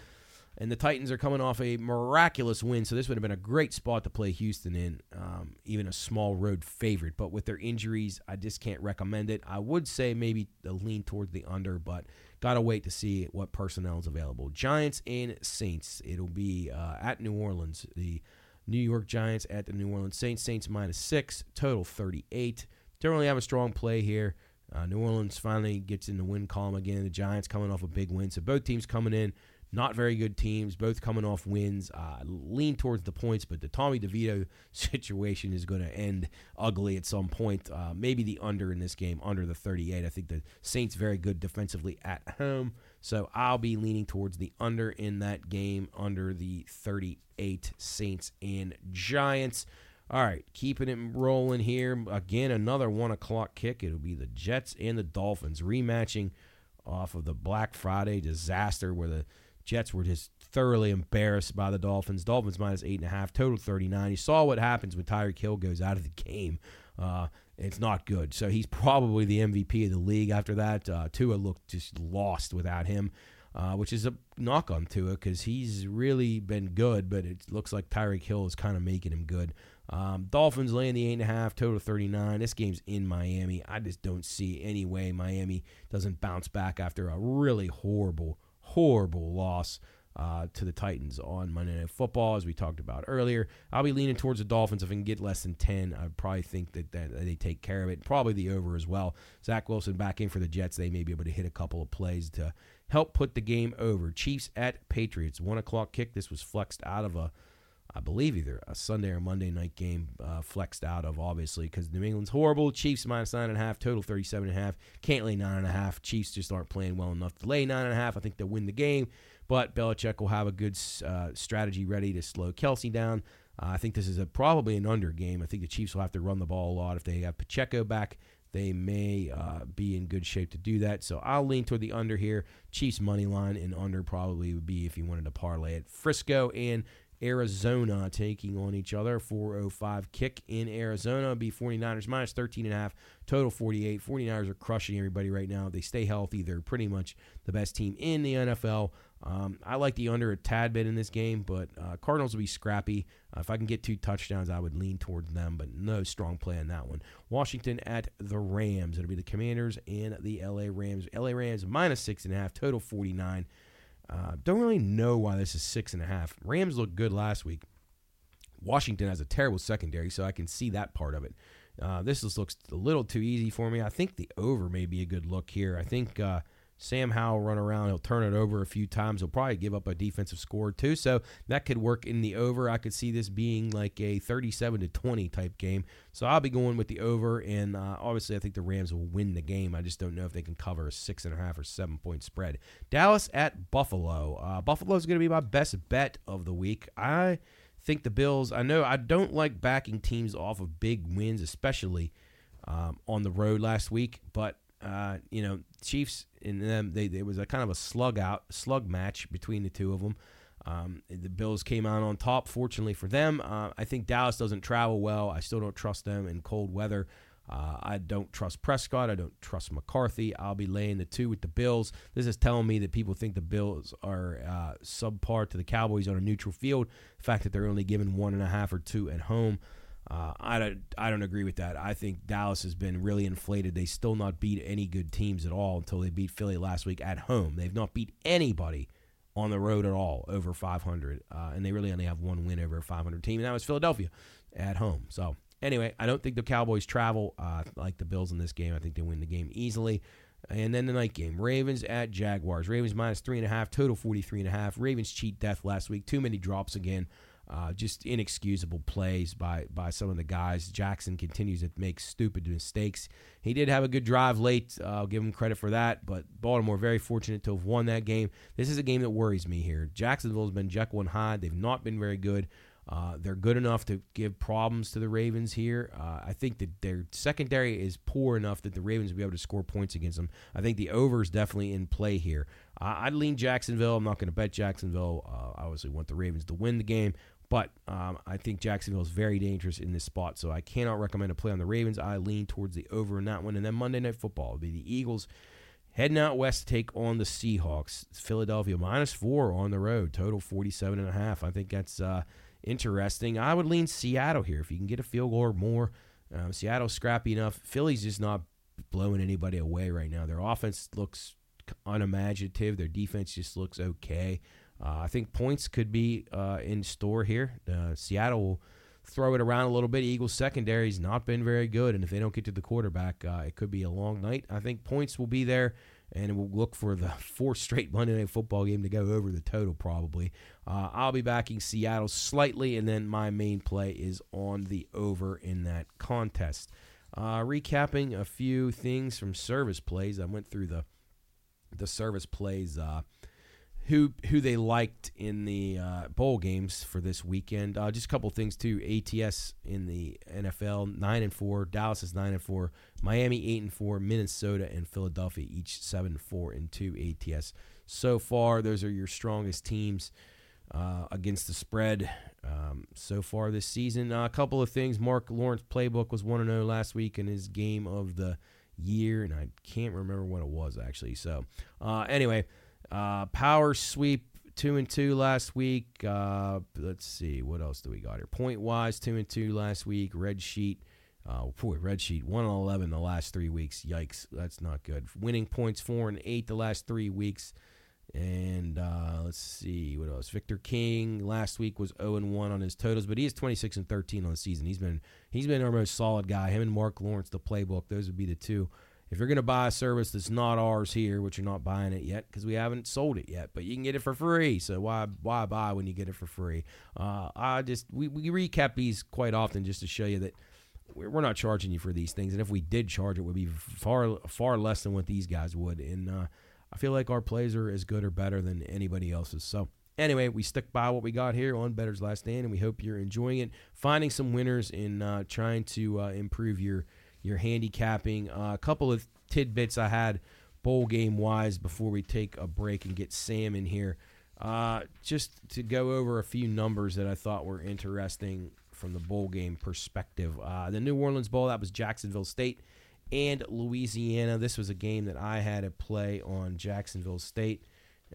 S1: and the Titans are coming off a miraculous win, so this would have been a great spot to play Houston in, um, even a small road favorite. But with their injuries, I just can't recommend it. I would say maybe a lean towards the under, but gotta wait to see what personnel is available. Giants and Saints. It'll be uh, at New Orleans. The New York Giants at the New Orleans Saints. Saints minus six, total 38. Don't really have a strong play here. Uh, New Orleans finally gets in the win column again. The Giants coming off a big win, so both teams coming in not very good teams, both coming off wins. Uh, lean towards the points, but the Tommy DeVito [LAUGHS] situation is going to end ugly at some point. Uh, maybe the under in this game, under the 38. I think the Saints very good defensively at home, so I'll be leaning towards the under in that game, under the 38 Saints and Giants. All right, keeping it rolling here. Again, another one o'clock kick. It'll be the Jets and the Dolphins rematching off of the Black Friday disaster where the Jets were just thoroughly embarrassed by the Dolphins. Dolphins minus eight and a half, total 39. You saw what happens when Tyreek Hill goes out of the game. Uh, it's not good. So he's probably the MVP of the league after that. Uh, Tua looked just lost without him, uh, which is a knock on Tua because he's really been good, but it looks like Tyreek Hill is kind of making him good. Um, Dolphins laying the eight and a half, total 39. This game's in Miami. I just don't see any way Miami doesn't bounce back after a really horrible horrible loss uh, to the Titans on Monday Night Football, as we talked about earlier. I'll be leaning towards the Dolphins. If I can get less than 10, I probably think that, that they take care of it. Probably the over as well. Zach Wilson back in for the Jets. They may be able to hit a couple of plays to help put the game over. Chiefs at Patriots, 1 o'clock kick. This was flexed out of a I believe either a Sunday or Monday night game uh, flexed out of obviously because New England's horrible. Chiefs minus nine and a half, total thirty seven and a half. Can't lay nine and a half. Chiefs just aren't playing well enough to lay nine and a half. I think they'll win the game, but Belichick will have a good uh, strategy ready to slow Kelce down. Uh, I think this is a, probably an under game. I think the Chiefs will have to run the ball a lot. If they have Pacheco back, they may uh, be in good shape to do that. So I'll lean toward the under here. Chiefs money line and under probably would be if you wanted to parlay it. Frisco and Arizona taking on each other. 405 kick in Arizona. Be 49ers minus 13 and a half. Total 48. 49ers are crushing everybody right now. They stay healthy. They're pretty much the best team in the NFL. Um, I like the under a tad bit in this game, but uh, Cardinals will be scrappy. Uh, if I can get two touchdowns, I would lean towards them, but no strong play on that one. Washington at the Rams. It'll be the Commanders and the LA Rams. LA Rams minus six and a half. Total 49. Uh, don't really know why this is six and a half. Rams looked good last week. Washington has a terrible secondary, so I can see that part of it. Uh, this looks a little too easy for me. I think the over may be a good look here. I think uh, Sam Howell run around. He'll turn it over a few times. He'll probably give up a defensive score too. So that could work in the over. I could see this being like a 37 to 20 type game. So I'll be going with the over. And uh, obviously, I think the Rams will win the game. I just don't know if they can cover a six and a half or seven point spread. Dallas at Buffalo. Uh, Buffalo is going to be my best bet of the week. I think the Bills. I know I don't like backing teams off of big wins, especially um, on the road last week, but uh, you know, Chiefs and them, they, was a kind of a slug out, slug match between the two of them. Um, the Bills came out on top, fortunately for them. Uh, I think Dallas doesn't travel well. I still don't trust them in cold weather. Uh, I don't trust Prescott. I don't trust McCarthy. I'll be laying the two with the Bills. This is telling me that people think the Bills are uh, subpar to the Cowboys on a neutral field. The fact that they're only given one and a half or two at home. Uh, I don't I don't agree with that. I think Dallas has been really inflated. They still not beat any good teams at all until they beat Philly last week at home. They've not beat anybody on the road at all over 500, uh, and they really only have one win over a 500 team, and that was Philadelphia at home. So anyway, I don't think the Cowboys travel uh, like the Bills in this game. I think they win the game easily. And then the night game, Ravens at Jaguars. Ravens minus three and a half, total 43 and a half. Ravens cheat death last week. Too many drops again. Uh, just inexcusable plays by by some of the guys. Jackson continues to make stupid mistakes. He did have a good drive late. Uh, I'll give him credit for that. But Baltimore very fortunate to have won that game. This is a game that worries me here. Jacksonville's been Jekyll and Hyde. They've not been very good. Uh, they're good enough to give problems to the Ravens here. Uh, I think that their secondary is poor enough that the Ravens will be able to score points against them. I think the over is definitely in play here. I'd lean Jacksonville. I'm not going to bet Jacksonville. Uh, I obviously want the Ravens to win the game. But um, I think Jacksonville is very dangerous in this spot, so I cannot recommend a play on the Ravens. I lean towards the over in that one. And then Monday Night Football will be the Eagles heading out west to take on the Seahawks. Philadelphia minus four on the road, total 47 and a half. I think that's uh, interesting. I would lean Seattle here if you can get a field goal or more. Um, Seattle's scrappy enough. Philly's just not blowing anybody away right now. Their offense looks unimaginative. Their defense just looks okay. Uh, I think points could be uh, in store here. Uh, Seattle will throw it around a little bit. Eagles secondary has not been very good, and if they don't get to the quarterback, uh, it could be a long night. I think points will be there, and we'll look for the [LAUGHS] fourth straight Monday Night Football game to go over the total probably. Uh, I'll be backing Seattle slightly, and then my main play is on the over in that contest. Uh, recapping a few things from service plays, I went through the the service plays who who they liked in the uh, bowl games for this weekend. Uh, just a couple things too. ATS in the NFL nine and four. Dallas is nine and four. Miami eight and four. Minnesota and Philadelphia each seven four and two ATS. So far, those are your strongest teams uh, against the spread um, so far this season. Uh, a couple of things. Mark Lawrence playbook was one and zero oh last week in his game of the year, and I can't remember what it was actually. So uh, anyway. Uh, power sweep two and two last week. Uh, let's see what else do we got here. Point wise, two and two last week. Red sheet. Uh, boy, red sheet one and eleven the last three weeks. Yikes, that's not good. Winning points four and eight the last three weeks. And uh, let's see what else. Victor King last week was 0 and 1 on his totals, but he is 26 and 13 on the season. He's been he's been our most solid guy. Him and Mark Lawrence, the playbook, those would be the two. If you're going to buy a service that's not ours here, which you're not buying it yet because we haven't sold it yet, but you can get it for free. So why why buy when you get it for free? Uh, I just we, we recap these quite often just to show you that we're not charging you for these things, and if we did charge, it would be far far less than what these guys would. And uh, I feel like our plays are as good or better than anybody else's. So anyway, we stick by what we got here on Bettor's Last Stand, and we hope you're enjoying it, finding some winners, and uh, trying to uh, improve your your handicapping. Uh, a couple of tidbits I had bowl game wise before we take a break and get Sam in here. Uh, just to go over a few numbers that I thought were interesting from the bowl game perspective. Uh, the New Orleans Bowl, that was Jacksonville State and Louisiana. This was a game that I had to play on Jacksonville State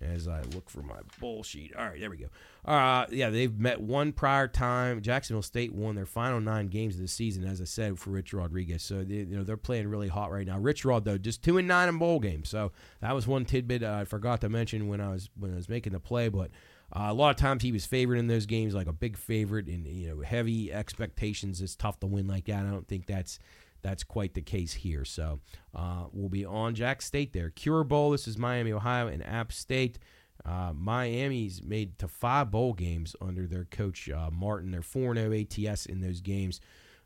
S1: as I look for my bowl sheet. All right, there we go. Uh, yeah, they've met one prior time. Jacksonville State won their final nine games of the season, as I said, for Rich Rodriguez. So they, you know they're playing really hot right now. Rich Rod though, just two and nine in bowl games. So that was one tidbit I forgot to mention when I was when I was making the play, but. Uh, a lot of times he was favored in those games, like a big favorite, and you know heavy expectations. It's tough to win like that. I don't think that's that's quite the case here. So uh, we'll be on Jack State there. Cure Bowl. This is Miami, Ohio, and App State. Uh, Miami's made to five bowl games under their coach uh, Martin. They're 4 0 ATS in those games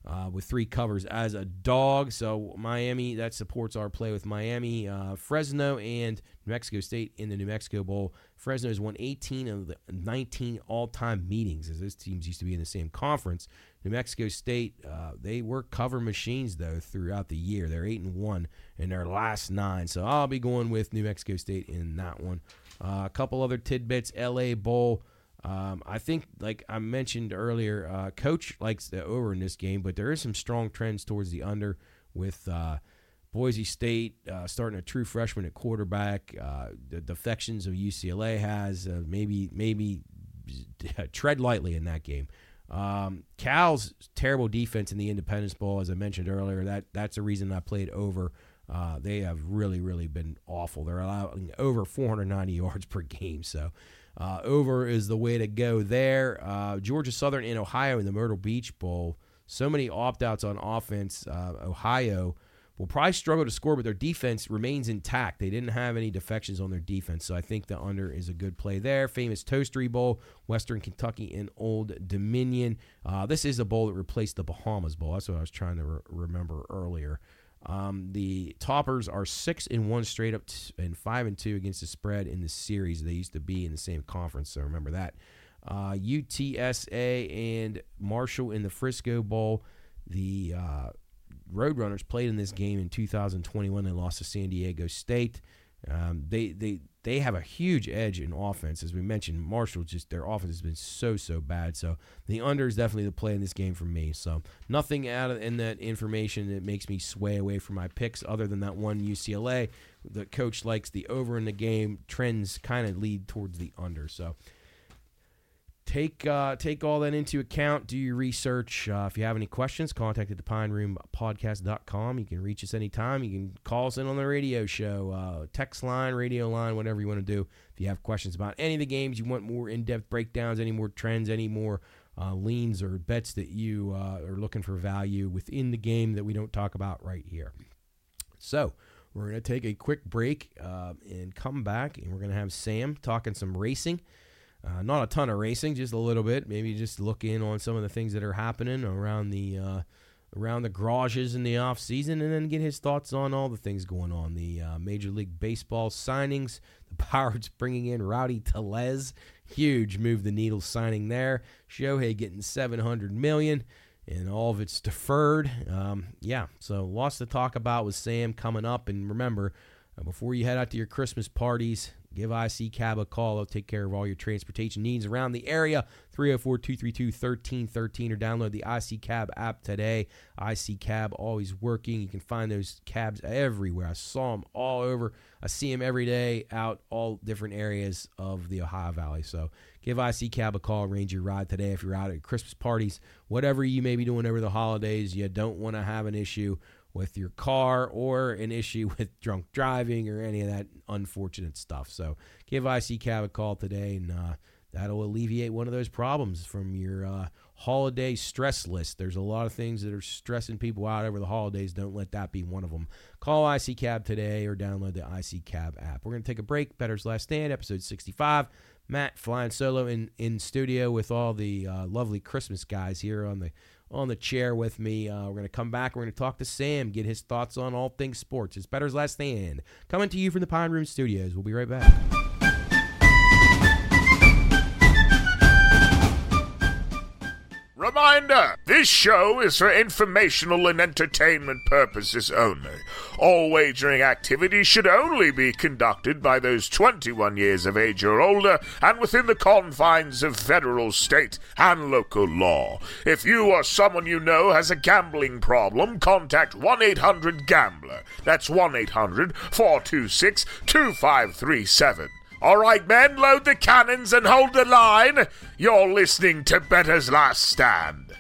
S1: uh, with three covers as a dog. So Miami, that supports our play with Miami. Uh, Fresno and New Mexico State in the New Mexico Bowl. Fresno has won 18 of the 19 all-time meetings, as those teams used to be in the same conference. New Mexico State, uh, they were cover machines though throughout the year. They're eight and one in their last nine. So I'll be going with New Mexico State in that one. Uh, a couple other tidbits: L.A. Bowl. Um, I think, like I mentioned earlier, uh, coach likes the over in this game, but there is some strong trends towards the under with uh, Boise State uh, starting a true freshman at quarterback. Uh, the defections of UCLA has uh, maybe maybe [LAUGHS] tread lightly in that game. Um, Cal's terrible defense in the Independence Bowl, as I mentioned earlier, that that's the reason I played over. Uh, they have really, really been awful. They're allowing over 490 [LAUGHS] yards per game. So uh, over is the way to go there. Uh, Georgia Southern in Ohio in the Myrtle Beach Bowl. So many opt outs on offense. Uh, Ohio will probably struggle to score, but their defense remains intact. They didn't have any defections on their defense, so I think the under is a good play there. Famous Toastery Bowl, Western Kentucky and Old Dominion. Uh, this is a bowl that replaced the Bahamas Bowl. That's what I was trying to re- remember earlier. Um, the toppers are six and one straight up t- and five and two against the spread in the series. They used to be in the same conference, so remember that. Uh, UTSA and Marshall in the Frisco Bowl. The uh, Roadrunners played in this game in 2021. They lost to San Diego State. Um, they they they have a huge edge in offense, as we mentioned. Marshall just their offense has been so so bad. So the under is definitely the play in this game for me. So nothing out of in that information that makes me sway away from my picks, other than that one UCLA. The coach likes the over in the game. Trends kind of lead towards the under. So take uh, take all that into account. Do your research. Uh, if you have any questions, contact at thepineroompodcast.com. You can reach us anytime. You can call us in on the radio show, uh, text line, radio line, whatever you want to do. If you have questions about any of the games, you want more in-depth breakdowns, any more trends, any more uh, leans or bets that you uh, are looking for value within the game that we don't talk about right here. So. We're going to take a quick break uh, and come back, and we're going to have Sam talking some racing. Uh, not a ton of racing, just a little bit. Maybe just look in on some of the things that are happening around the uh, around the garages in the off season, and then get his thoughts on all the things going on. The uh, Major League Baseball signings, [LAUGHS] the Pirates bringing in Rowdy Tellez, huge move the needle signing there. Shohei getting seven hundred million, and all of it's deferred. Um, yeah, so lots to talk about with Sam coming up, and remember. Uh, before you head out to your Christmas parties, Give IC Cab a call. They'll take care of all your transportation needs around the area. 304 232 1313 or download the IC Cab app today. IC Cab always working. You can find those cabs everywhere. I saw them all over. I see them every day out all different areas of the Ohio Valley. So give IC Cab a call. Arrange your ride today if you're out at Christmas parties, whatever you may be doing over the holidays. You don't want to have an issue with your car or an issue [LAUGHS] with drunk driving or any of that unfortunate stuff. So give IC Cab a call today, and uh, that'll alleviate one of those problems from your uh, holiday stress list. There's a lot of things that are stressing people out over the holidays. Don't let that be one of them. Call IC Cab today or download the IC Cab app. We're going to take a break. Bettor's Last Stand, episode 65. Matt flying solo in, in studio with all the uh, lovely Christmas guys here on the on the chair with me. Uh, we're going to come back. We're going to talk to Sam, get his thoughts on all things sports. It's Bettor's Last Stand. Coming to you from the Pine Room Studios. We'll be right back.
S2: Reminder this show is for informational and entertainment purposes only. All wagering activities should only be conducted by those 21 years of age or older and within the confines of federal, state, and local law. If you or someone you know has a gambling problem, contact 1 800 Gambler. That's 1 800 426 2537. All right, men, load the cannons and hold the line. You're listening to Bettor's Last Stand.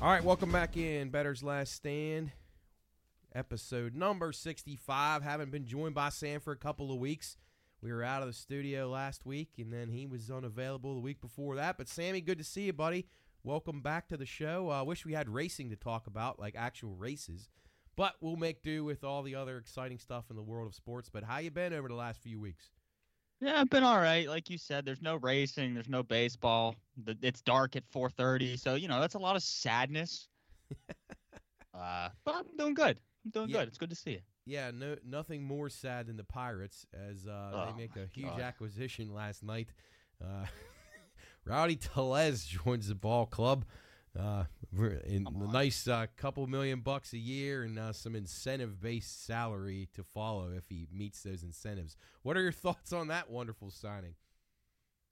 S1: All right, welcome back in Bettor's Last Stand, episode number 65. Haven't been joined by Sam for a couple of weeks. We were out of the studio last week, and then he was unavailable the week before that. But Sammy, good to see you, buddy. Welcome back to the show. I uh, wish we had racing to talk about, like actual races, but we'll make do with all the other exciting stuff in the world of sports. But how you been over the last few weeks?
S3: Yeah, I've been all right. Like you said, there's no racing, there's no baseball. It's dark at 4:30, so you know that's a lot of sadness. [LAUGHS] uh, but I'm doing good. I'm doing yeah. good. It's good to see you.
S1: Yeah, no, nothing more sad than the Pirates as uh, oh they make a huge God. acquisition last night. Uh, [LAUGHS] Rowdy Tellez [LAUGHS] joins the ball club. Uh, in a nice uh, couple million bucks a year and uh, some incentive based salary to follow if he meets those incentives. What are your [LAUGHS] thoughts on that wonderful signing?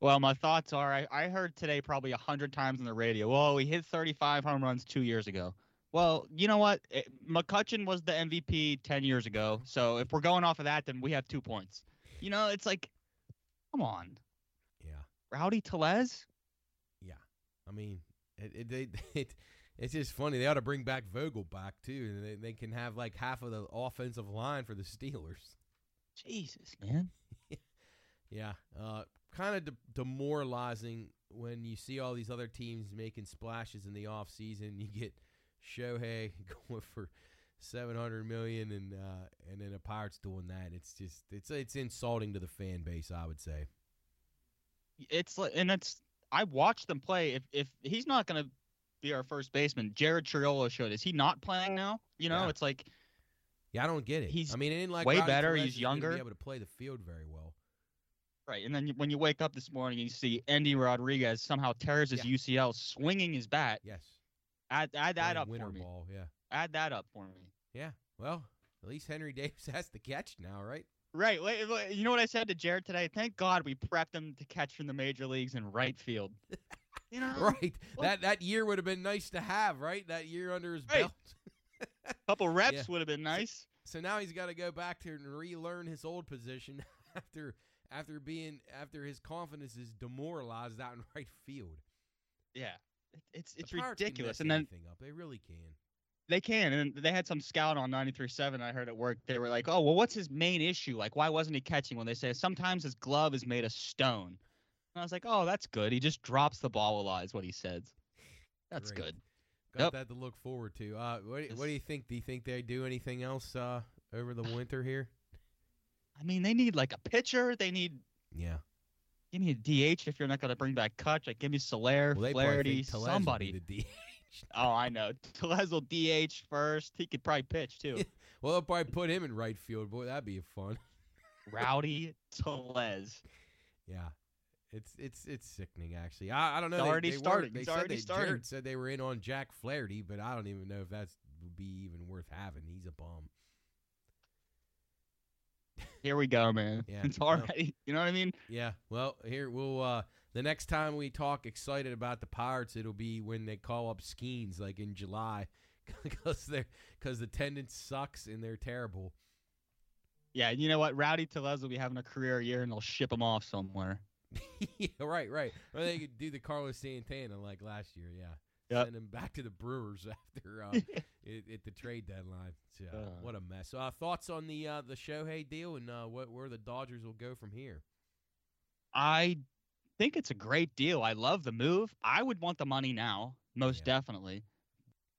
S3: Well, my thoughts are I, I heard today probably a hundred times on the radio. Well, he hit 35 home runs two years ago. Well, you know what? It, McCutchen was the MVP 10 years ago. So if we're going off of that, then we have two points. You know, it's like, come on. Rowdy Tellez?
S1: Yeah. I mean, it, it, it, it, [LAUGHS] it's just funny. They ought to bring back Vogel back too, and they, they can have like half of the offensive line for the Steelers.
S3: Jesus, [LAUGHS] man.
S1: yeah, uh, kind of de- demoralizing when you see all these other teams making splashes in the off season. You get Shohei [LAUGHS] going for seven hundred million, and uh, and then the Pirates doing that. It's just it's it's insulting to the fan base. I would say.
S3: It's like, and it's I watched them play. If if he's not going to be our first baseman, Jared Triolo showed. Is he not playing now? You know, yeah. it's like.
S1: Yeah, I don't get it. He's I mean, it ain't like
S3: way
S1: Rowdy
S3: better. He's younger.
S1: Be able to play the field very well.
S3: Right, and then when you wake up this morning and you see Endy Rodriguez somehow tears his yeah. UCL swinging his bat.
S1: Yes.
S3: Add add that up for me.
S1: Ball, yeah.
S3: Add that up for me.
S1: Yeah. Well, at least Henry [LAUGHS] Davis has to catch now, right?
S3: Right. You know what I said to Jared today? Thank God we prepped him to catch from the major leagues in right field. You [LAUGHS] know,
S1: right? Well, that that year would have been nice to have, right? That year under his right. belt.
S3: A [LAUGHS] couple reps yeah. would have been nice.
S1: So, so now he's got to go back to and relearn his old position [LAUGHS] after after being after his confidence is demoralized out in right field.
S3: Yeah, it's it's ridiculous. and then anything
S1: up. they really can.
S3: They can, and they had some scout on 93.7. I heard at work. They were like, "Oh, well, what's his main issue? Like, why wasn't he catching?" When they say sometimes his glove is made of stone. And I was like, oh, that's good. He just drops the ball a lot, is what he says. That's Great. good.
S1: Got yep. that to look forward to. Uh, what, what do you think? Do you think they do anything else uh, over the winter here?
S3: I mean, they need like a pitcher. They need.
S1: Yeah.
S3: Give me a DH if you're not going to bring back Kutch. Like, give me Soler, well, Flaherty, somebody. Oh, I know. [LAUGHS] Tellez will DH first. He could probably pitch too. [LAUGHS]
S1: well, they'll probably put him in right field. Boy, that'd be fun. [LAUGHS]
S3: Rowdy Tellez.
S1: Yeah, it's it's it's sickening actually. I, I don't know. They,
S3: already
S1: they
S3: started.
S1: They
S3: it's
S1: said
S3: already
S1: they,
S3: started.
S1: Jared said they were in on Jack Flaherty, but I don't even know if that's would be even worth having. He's a bum.
S3: Here we go, man. Yeah, it's already. Well, you know what I mean?
S1: Yeah. Well, here we'll. uh The next time we talk excited about the Pirates, it'll be when they call up Skenes, like in July, [LAUGHS] because they're because the attendance sucks and they're terrible.
S3: Yeah, you know what? Rowdy Tellez will be having a career year, and they'll ship him off somewhere. [LAUGHS]
S1: yeah, right, right. Or they could do the Carlos Santana like last year. Yeah,
S3: Yep.
S1: send him back to the Brewers [LAUGHS] after uh, at, at the trade deadline. So,
S3: Uh.
S1: what a mess. Uh, thoughts on the uh, the Shohei deal and uh, what where the Dodgers will go from here?
S3: I think it's a great deal. I love the move. I would want the money now, most
S1: Yeah.
S3: definitely.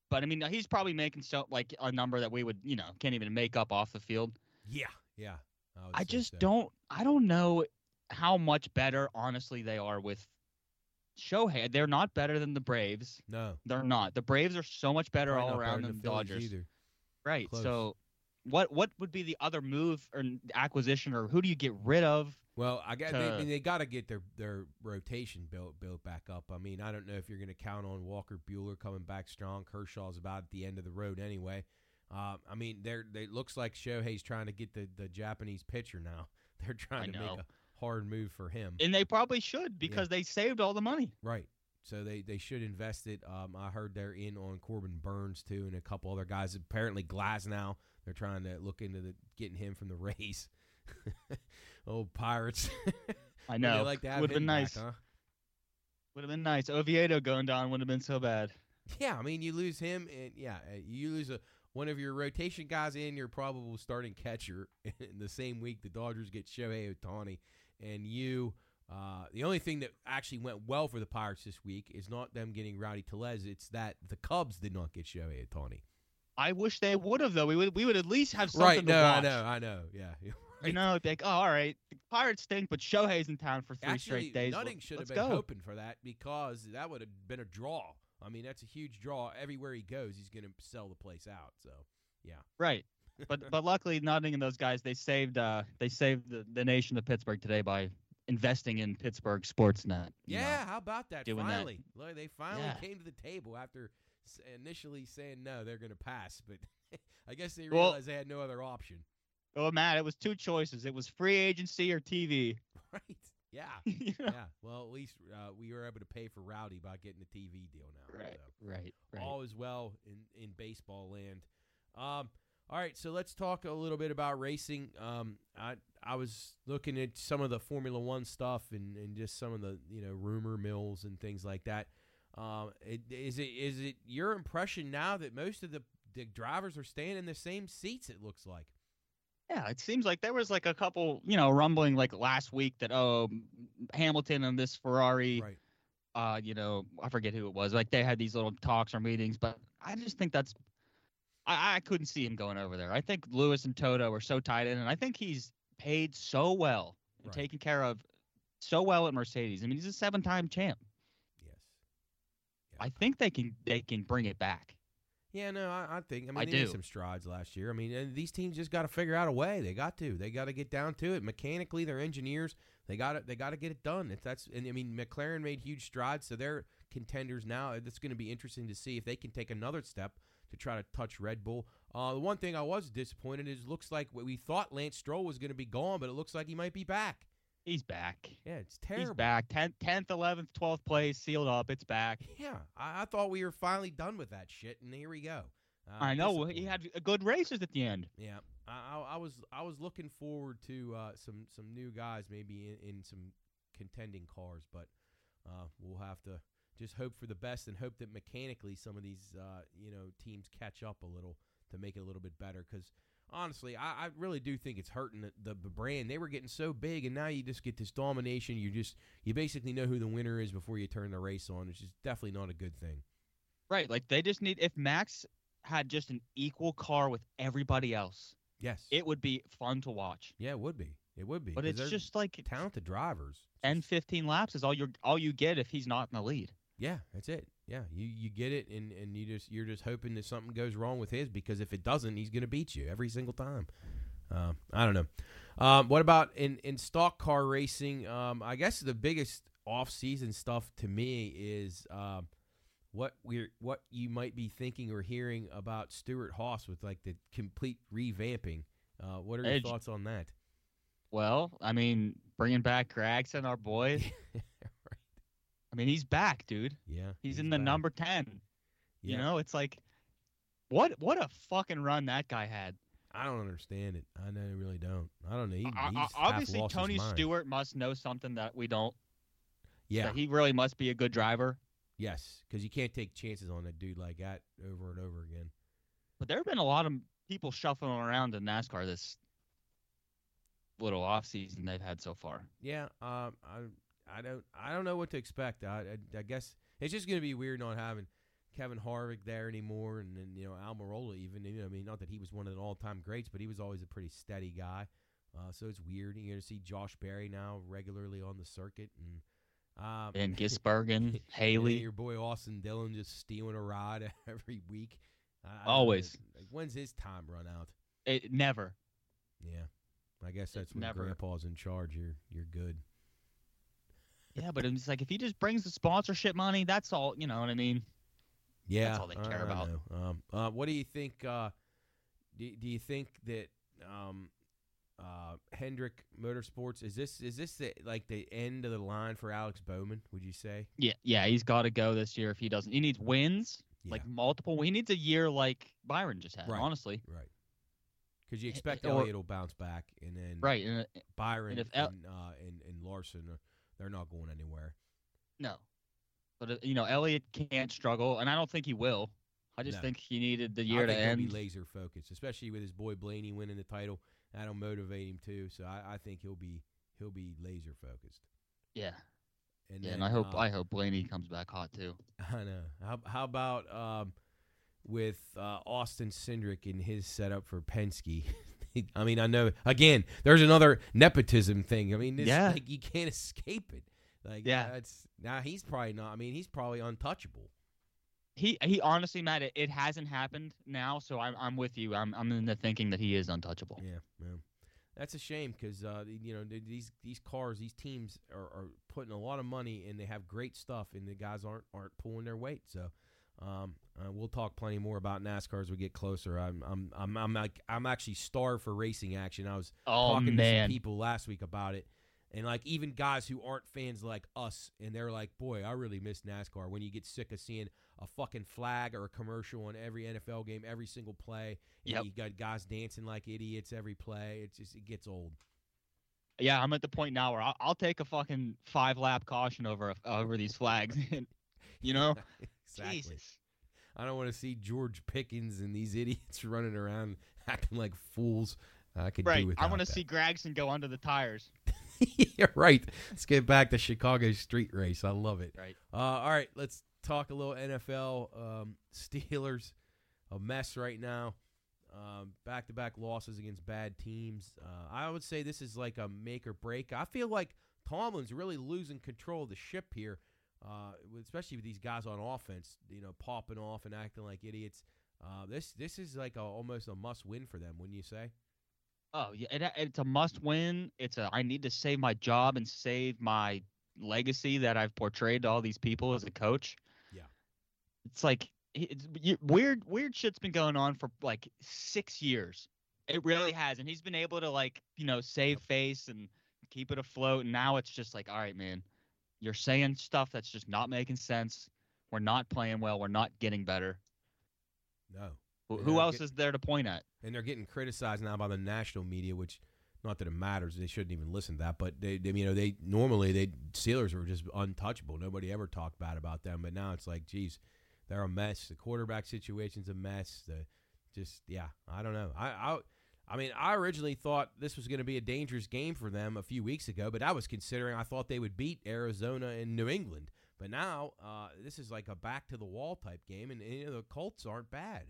S3: But I mean, he's probably making so like a number that we would, you know, can't even make up off the field.
S1: Yeah, yeah. would
S3: I just
S1: so.
S3: don't. I don't know how much better, honestly, they are with Shohei. They're not better than the Braves.
S1: No,
S3: They're not. The Braves are so much better
S1: probably
S3: all around than the Dodgers.
S1: either.
S3: Right.
S1: Close.
S3: So, what what would be the other move or acquisition, or who do you get rid of?
S1: Well, I got they, they got to get their their rotation built built back up. I mean, I don't know if you're going to count on Walker Buehler coming back strong. Kershaw's about at the end of the road anyway. Uh, I mean, they're they it looks like Shohei's trying to get the, the Japanese pitcher now. [LAUGHS] They're trying to make a hard move for him.
S3: And they probably should because they saved all the money.
S1: right. So they, they should invest it. Um, I heard they're in on Corbin Burnes too, and a couple other guys. Apparently, Glasnow. They're trying to look into the getting him from the [LAUGHS] Rays. Old Pirates. [LAUGHS]
S3: I know.
S1: like to have
S3: would have been
S1: back,
S3: nice.
S1: huh?
S3: Would have been nice. Oviedo going down would have been so bad.
S1: Yeah, I mean, you lose him, and yeah, uh, you lose a one of your rotation guys and your probable starting catcher [LAUGHS] in the same week. The Dodgers get Shohei Ohtani, and you. Uh, the only thing that actually went well for the Pirates this week is not them getting Rowdy Tellez. It's that the Cubs did not get Shohei Ohtani.
S3: I wish they would have though. We would we would at least have something
S1: Right?
S3: to
S1: No, I
S3: watch.
S1: know, I know. Yeah, [LAUGHS] you're
S3: You
S1: right.
S3: know, like, oh, all right, the Pirates stink, but Shohei's in town for three
S1: Actually,
S3: straight days.
S1: Nutting
S3: Let-
S1: should have been
S3: go.
S1: hoping for that because that would have been a draw. I mean, that's a huge draw. Everywhere he goes, he's going to sell the place out. So, yeah.
S3: Right. But [LAUGHS] but luckily, Nutting and those guys they saved uh they saved the, the nation of Pittsburgh today by investing in Pittsburgh Sportsnet. you know.
S1: Yeah, how about that?
S3: doing that.
S1: finally, Look, they finally
S3: Yeah.
S1: came to the table after initially saying no, they're going to pass, but [LAUGHS] I guess they
S3: Well-
S1: realized they had no other option.
S3: Oh, Matt, it was two choices. It was free agency or TV. [LAUGHS]
S1: Right? Yeah. [LAUGHS]
S3: Know?
S1: yeah. Well, at least uh, we were able to pay for Rowdy by getting the TV deal now.
S3: Right.
S1: so.
S3: Right. Right.
S1: all is well in, in baseball land. Um, all right, so let's talk a little bit about racing. Um, I I was looking at some of the Formula One stuff and, and just some of the you know rumor mills and things like that. Um, it, is it is it your impression now that most of the, the drivers are staying in the same seats? It looks like.
S3: Yeah, it seems like there was like a couple, you know, rumbling like last week that oh, Hamilton and this Ferrari,
S1: Right.
S3: uh, you know, I forget who it was. Like they had these little talks or meetings, but I just think that's, I, I couldn't see him going over there. I think Lewis and Toto are so tied in, and I think he's paid so well and
S1: Right.
S3: taken care of so well at Mercedes. I mean, he's a seven-time champ.
S1: Yes.
S3: I think they can they can bring it back.
S1: Yeah, no, I, I think. I mean,
S3: I
S1: they made some strides last year. I mean, and these teams just got to figure out a way. They got to. They got to get down to it. Mechanically, they're engineers. They got to. They got to get it done. If that's, and I mean, McLaren made huge strides, so they're contenders now. It's going to be interesting to see if they can take another step to try to touch Red Bull. Uh, the one thing I was disappointed is looks like we thought Lance Stroll was going to be gone, but it looks like he might be back.
S3: He's back.
S1: Yeah, it's terrible.
S3: He's back. 10th, 10th, 11th, 12th place, sealed up. It's back.
S1: Yeah, I, I thought we were finally done with that shit, and here we go. Uh,
S3: I know he had good races at the end.
S1: Yeah, I, I, I was I was looking forward to uh, some some new guys maybe in, in some contending cars, but uh, we'll have to just hope for the best and hope that mechanically some of these uh, you know teams catch up a little to make it a little bit better. Because honestly, I, I really do think it's hurting the, the, brand. They were getting so big, and now you just get this domination. You just you basically know who the winner is before you turn the race on, which is definitely not a good thing.
S3: Right. Like they just need if Max had just an equal car with everybody else,
S1: Yes,
S3: it would be fun to watch.
S1: yeah, it would be. It would be.
S3: But it's just like
S1: talented drivers. It's
S3: 10,
S1: just-
S3: 15 laps is all you all you get if he's not in the lead.
S1: Yeah, that's it. Yeah, you you get it, and and you just you're just hoping that something goes wrong with his because if it doesn't, he's going to beat you every single time. Um, I don't know. Um, what about in in stock car racing? Um, I guess the biggest off season stuff to me is um, what we're what you might be thinking or hearing about Stewart-Haas with like the complete revamping. Uh, what are your
S3: Edge.
S1: thoughts on that?
S3: Well, I mean, bringing back Gragson, our boy. [LAUGHS] I mean, he's back, dude.
S1: Yeah,
S3: He's, in the
S1: back.
S3: number 10. You know, it's like what what a fucking run that guy had.
S1: I don't understand it. I know, really don't. I don't know. He,
S3: O-
S1: he's
S3: o-
S1: half
S3: obviously, Tony. Stewart must know something that we don't.
S1: Yeah.
S3: That he really must be a good driver.
S1: yes, because you can't take chances on a dude like that over and over again.
S3: But there have been a lot of people shuffling around in NASCAR this little off season they've had so far.
S1: Yeah. Um. I. I don't. I don't know what to expect. I. I, I guess it's just gonna be weird not having Kevin Harvick there anymore, and then you know Almirola even. You know, I mean, not that he was one of the all-time greats, but he was always a pretty steady guy. Uh, so it's weird. You're gonna see Josh Berry now regularly on the circuit, and um,
S3: And Gisbergen, [LAUGHS]
S1: and [LAUGHS]
S3: Haley.
S1: your boy Austin Dillon just stealing a ride [LAUGHS] every week. I- know.
S3: Always.
S1: Like, when's his time run out?
S3: It never.
S1: Yeah, I guess that's when. Grandpa's in charge. You're you're good.
S3: Yeah, but it's like if he just brings the sponsorship money, that's all. You know what I mean?
S1: Yeah, that's
S3: all they care about.
S1: Um, uh, what do you think? Uh, do, do you think that um, uh, Hendrick Motorsports is this is this the, like the end of the line for Alex Bowman? Would you say?
S3: Yeah, yeah. He's got to go this year if he doesn't. He needs wins,
S1: Yeah.
S3: like multiple. He needs a year like Byron just had.
S1: Right.
S3: Honestly,
S1: right. Because you expect
S3: or-
S1: Elliott will bounce back, and then
S3: right? And, uh,
S1: Byron
S3: and
S1: and,
S3: if El-
S1: uh, and and Larson, are, they're not going anywhere.
S3: no, but uh, you know Elliott can't struggle, and I don't think he will. I just
S1: No.
S3: think he needed the year
S1: I
S3: to end.
S1: be laser focused, especially with his boy Blaney winning the title. That'll motivate him too. So I, I think he'll be he'll be laser focused.
S3: yeah,
S1: And
S3: yeah.
S1: then,
S3: And I hope
S1: uh,
S3: I hope Blaney comes back hot too. [LAUGHS]
S1: I know. How, how about um, with uh, Austin Cindric and his setup for Penske? [LAUGHS] [LAUGHS] I mean, I know. Again, there's another nepotism thing. I mean, this,
S3: Yeah.
S1: like, you can't escape it. Like,
S3: Yeah.
S1: that's now he's probably not. I mean, he's probably untouchable.
S3: He he honestly, Matt, it, it hasn't happened now, so I'm I'm with you. I'm I'm in the thinking that he is untouchable.
S1: Yeah, yeah. That's a shame because uh, you know these these cars, these teams are, are putting a lot of money and they have great stuff, and the guys aren't aren't pulling their weight. So um, uh, we'll talk plenty more about NASCAR as we get closer. I'm I'm I'm I'm like I'm actually starved for racing action. I was
S3: Oh
S1: talking to some people last week about it. And like even guys who aren't fans like us, and they're like, "Boy, I really miss NASCAR." When you get sick of seeing a fucking flag or a commercial on every NFL game, every single play, and
S3: Yep.
S1: you got guys dancing like idiots every play. It's just it gets old.
S3: yeah, I'm at the point now where I'll, I'll take a fucking five lap caution over over these flags. [LAUGHS] you know, [LAUGHS]
S1: exactly.
S3: Jesus.
S1: I don't want to see George Pickens and these [LAUGHS] idiots running around acting like fools. I could
S3: Right.
S1: do without
S3: I want to
S1: that.
S3: see [LAUGHS] Gragson go under the tires.
S1: yeah, right. Let's get back to Chicago street race. I love it.
S3: Right.
S1: Uh, all right, let's talk a little NFL. Um, Steelers, a mess right now. Um, back-to-back losses against bad teams. Uh, I would say this is like a make or break. I feel like Tomlin's really losing control of the ship here, uh, especially with these guys on offense. You know, popping off and acting like idiots. Uh, this this is like a, almost a must-win for them, wouldn't you say?
S3: Oh yeah, it, it's a must win. It's a I need to save my job and save my legacy that I've portrayed to all these people as a coach.
S1: Yeah.
S3: It's like it's you- weird weird shit's been going on for like 6 years. It really has and he's been able to like, you know, save face and keep it afloat and now it's just like, all right, man. You're saying stuff that's just not making sense. We're not playing well. We're not getting better.
S1: No.
S3: Who, who else
S1: get-
S3: is there to point at?
S1: and they're getting criticized now by the national media, which not that it matters. They shouldn't even listen to that, but they, they you know, they normally they Steelers were just untouchable. Nobody ever talked bad about them, but now it's like, geez, they're a mess. The quarterback situation's a mess. The just yeah, I don't know. I I. I mean, I originally thought this was going to be a dangerous game for them a few weeks ago, but I was considering I thought they would beat Arizona and New England. But now uh, this is like a back to the wall type game, and, you know, the Colts aren't bad.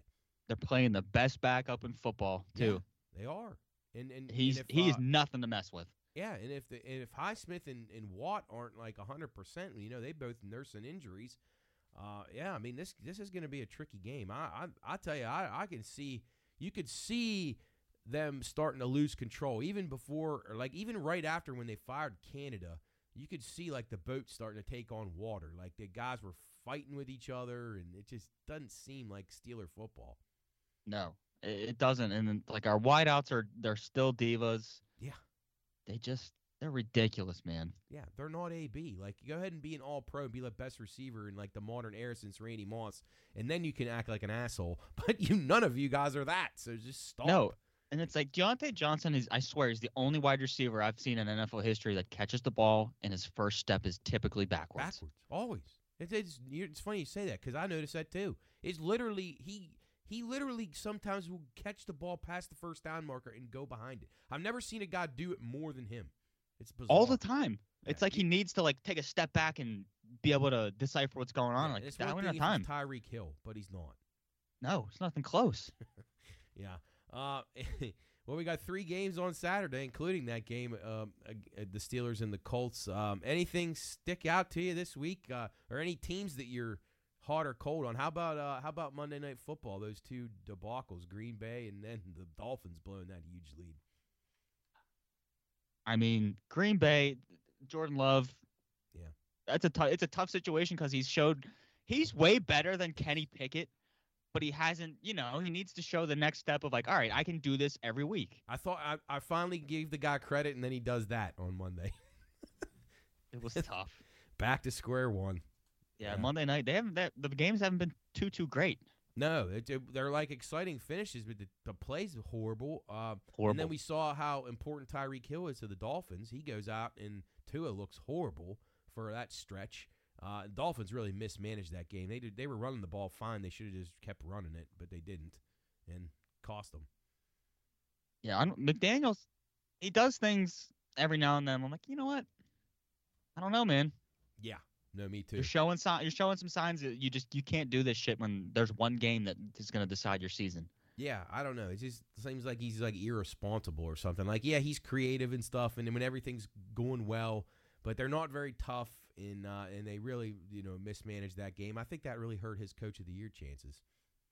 S3: They're playing the best backup in football, too.
S1: They are, and and
S3: He's
S1: and if,
S3: he's
S1: uh,
S3: nothing to mess with.
S1: yeah, and if the and if Highsmith and, and Watt aren't like hundred percent, you know they both nursing injuries. Uh, yeah, I mean this this is going to be a tricky game. I I, I tell you, I, I can see you could see them starting to lose control even before or like even right after when they fired Canada. You could see like the boat starting to take on water. Like the guys were fighting with each other, and it just doesn't seem like Steeler football.
S3: No, it, doesn't. And then, like our wideouts are they're still divas.
S1: Yeah.
S3: They just they're ridiculous, man.
S1: Yeah, they're not AB. Like, go ahead and be an All Pro, and be the best receiver in like the modern era since Randy Moss, and then you can act like an asshole. [LAUGHS] But you, none of you guys are that. So just stop.
S3: No, And it's like Diontae Johnson is, I swear, he's the only wide receiver I've seen in NFL history that catches the ball and his first step is typically backwards.
S1: Backwards, always. It's it's, it's funny you say that because I noticed that too. It's literally he he literally sometimes will catch the ball past the first down marker and go behind it. I've never seen a guy do it more than him. It's bizarre.
S3: All the time.
S1: Yeah.
S3: It's like he needs to like take a step back and be able to decipher what's going on.
S1: Yeah,
S3: like
S1: it's
S3: that
S1: one
S3: we
S1: thing
S3: don't have
S1: if
S3: time.
S1: Tyreek Hill, but he's not.
S3: No, it's nothing close. [LAUGHS]
S1: Yeah. Uh, [LAUGHS] well, we got three games on Saturday, including that game, um, uh, the Steelers and the Colts. Um, anything stick out to you this week, uh, or any teams that you're hot or cold on? How about uh, how about Monday Night Football? Those two debacles, Green Bay and then the Dolphins blowing that huge lead.
S3: I mean, Green Bay, Jordan Love.
S1: Yeah.
S3: That's a tough. It's a tough situation because he's showed he's way better than Kenny Pickett, but he hasn't. You know, he needs to show the next step of like, all right, I can do this every week.
S1: I thought I, I finally gave the guy credit, and then he does that on Monday.
S3: It [LAUGHS] was tough.
S1: Back to square one.
S3: Yeah,
S1: Yeah.
S3: Monday night they haven't. That, the games haven't been too too great.
S1: No, it, it- they're like exciting finishes, but the, the plays horrible. Uh,
S3: Horrible.
S1: And then we saw how important Tyreek Hill is to the Dolphins. He goes out and Tua looks horrible for that stretch. Uh, Dolphins really mismanaged that game. They did, they were running the ball fine. They should have just kept running it, but they didn't, and cost them.
S3: yeah, I don't, McDaniel's he does things every now and then. I'm like, you know what? I don't know, man.
S1: Yeah, no, me too.
S3: You're showing sign. You're showing some signs that you just you can't do this shit when there's one game that is going to decide your season.
S1: Yeah, I don't know. It just seems like he's like irresponsible or something. Like, yeah, he's creative and stuff, and when everything's going well, but they're not very tough, in, uh, and they really, you know, mismanaged that game. I think that really hurt his coach of the year chances.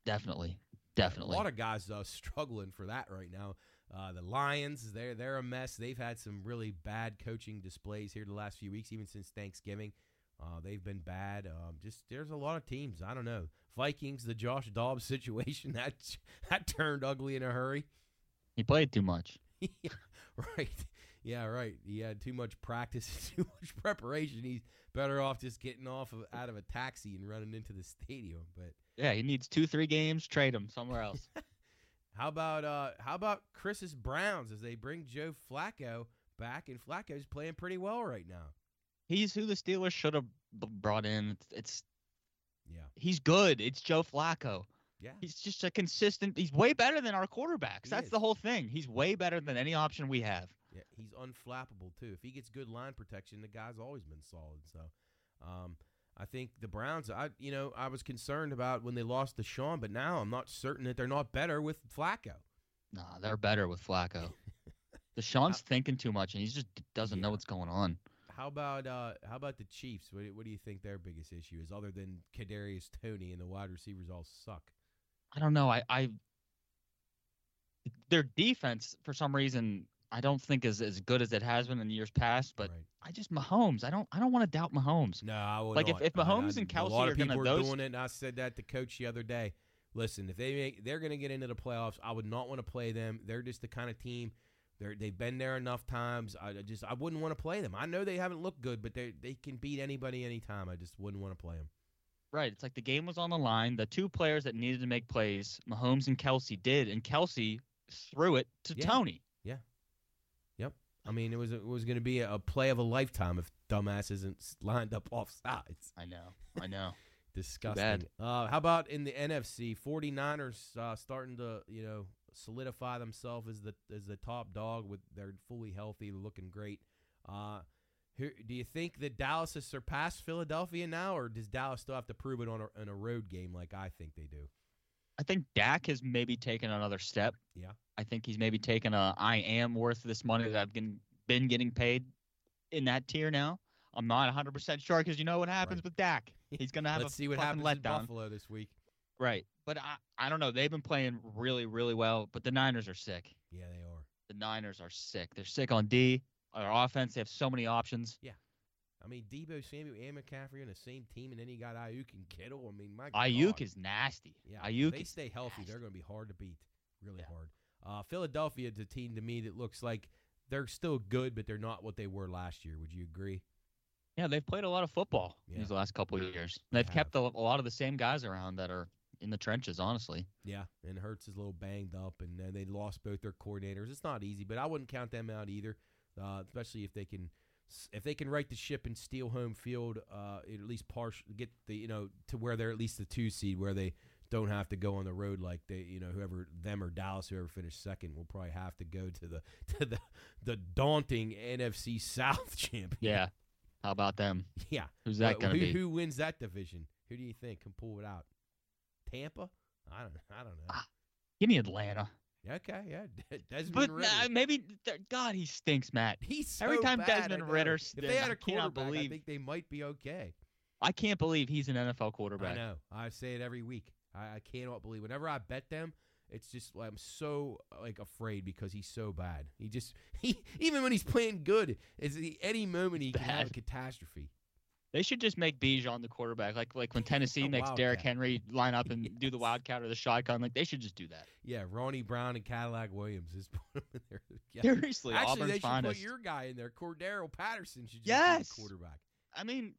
S3: Definitely, definitely.
S1: A lot of guys uh, [LAUGHS] struggling for that right now. Uh, the Lions, they're they're a mess. They've had some really bad coaching displays here the last few weeks, even since Thanksgiving. Uh, they've been bad. Um, just there's a lot of teams. I don't know. Vikings, the Josh [LAUGHS] Dobbs situation [LAUGHS] that that turned ugly in a hurry.
S3: he played too much.
S1: yeah, right. Yeah, right. He had too much practice, [LAUGHS] too much preparation. He's better off just getting off of, out of a taxi and running into the stadium. But
S3: Yeah, he needs two, three games. Trade him somewhere else. [LAUGHS]
S1: how about uh how about Chris's Browns as they bring Joe Flacco back and Flacco's playing pretty well right now.
S3: He's who the Steelers should have b- brought in. It's, it's
S1: Yeah.
S3: he's good. It's Joe Flacco.
S1: Yeah.
S3: He's just a consistent. He's way better than our quarterbacks.
S1: He
S3: That's
S1: is.
S3: the whole thing. He's way better than any option we have.
S1: Yeah, he's unflappable too. If he gets good line protection, the guy's always been solid. So, um, I think the Browns. I you know I was concerned about when they lost to Sean, but now I'm not certain that they're not better with Flacco.
S3: Nah, they're better with Flacco. [LAUGHS] The Deshaun's thinking too much, and he just doesn't
S1: Yeah.
S3: know what's going on.
S1: How about uh how about the Chiefs? What, do- what do you think their biggest issue is, other than Kadarius Toney and the wide receivers all suck?
S3: I don't know. I, I their defense for some reason I don't think is as good as it has been in years past. But
S1: right.
S3: I just Mahomes. I don't. I don't want to doubt Mahomes.
S1: no, I would
S3: Like, if-
S1: not.
S3: if
S1: I-
S3: Mahomes
S1: I-
S3: and Kelce
S1: a lot of people are
S3: those-
S1: doing it, and I said that to coach the other day. Listen, if they make, they're going to get into the playoffs. I would not want to play them. They're just the kind of team. They're they've been there enough times. I I just I wouldn't want to play them. I know they haven't looked good, but they they can beat anybody anytime. I just wouldn't want to play them.
S3: Right. It's like the game was on the line. The two players that needed to make plays, Mahomes and Kelce, did, and Kelce threw it to
S1: Yeah.
S3: Toney.
S1: I mean, it was it was going to be a, a play of a lifetime if dumbass isn't lined up off sides.
S3: I know. I know. [LAUGHS]
S1: Disgusting. Uh, how about in the NFC? 49ers uh, starting to, you know, solidify themselves as the as the top dog with they're fully healthy, looking great. Uh, who, do you think that Dallas has surpassed Philadelphia now, or does Dallas still have to prove it on a, on a road game like I think they do?
S3: I think Dak has maybe taken another step.
S1: Yeah.
S3: I think he's maybe taken a I am worth this money that I've been been getting paid in that tier now. I'm not 100% sure because you know what happens
S1: Right.
S3: with Dak. [LAUGHS] He's going to have
S1: Let's
S3: a
S1: see what happens in
S3: letdown.
S1: Buffalo this week.
S3: Right. But I, I don't know. They've been playing really, really well, but the Niners are sick.
S1: Yeah, they are.
S3: The Niners are sick. They're sick on D. Our offense, they have so many options.
S1: I mean, Deebo Samuel and McCaffrey on the same team, and then you got Aiyuk and Kittle. I mean, my
S3: Aiyuk
S1: God.
S3: is nasty.
S1: Yeah,
S3: Aiyuk
S1: if they stay healthy,
S3: nasty.
S1: they're going to be hard to beat, really
S3: Yeah.
S1: hard. Uh, Philadelphia is a team to me that looks like they're still good, but they're not what they were last year. Would you agree?
S3: Yeah, they've played a lot of football
S1: Yeah.
S3: these last couple of years.
S1: They
S3: They've kept a, a lot of the same guys around that are in the trenches, honestly.
S1: Yeah, and Hurts is a little banged up, and uh, they lost both their coordinators. It's not easy, but I wouldn't count them out either, uh, especially if they can if they can right the ship and steal home field, uh, at least partial get the you know to where they're at least the two seed, where they don't have to go on the road like they you know whoever them or Dallas whoever finished second will probably have to go to the [LAUGHS] to the the daunting NFC South [LAUGHS] champion.
S3: Yeah, how about them?
S1: Yeah,
S3: who's that going to
S1: who,
S3: be?
S1: Who wins that division? Who do you think can pull it out? Tampa? I don't. I don't know.
S3: Ah, give me Atlanta.
S1: Okay, yeah, [LAUGHS] Desmond
S3: but
S1: Ridder.
S3: uh, maybe God, he stinks, Matt.
S1: He's so
S3: Every time
S1: bad,
S3: Desmond. Ridder
S1: If they had a quarterback, I
S3: believe- I
S1: think they might be okay.
S3: I can't believe he's an NFL quarterback.
S1: I know. I say it every week. I, I cannot believe. Whenever I bet them, it's just I'm so like afraid because he's so bad. He just [LAUGHS] he even when he's playing good, is any moment he can have a catastrophe.
S3: They should just make Bijan the quarterback, like like when Tennessee [LAUGHS] makes Derrick. Henry line up and do the wildcat or the shotgun. Like they should just do that.
S1: Yeah, Ronnie Brown and Cadillac Williams is [LAUGHS] put him in there. [LAUGHS] Yeah.
S3: Seriously,
S1: Actually,
S3: Auburn's
S1: they should
S3: finest.
S1: put your guy in there. Cordarrelle Patterson should just
S3: Yes.
S1: be the quarterback.
S3: I mean,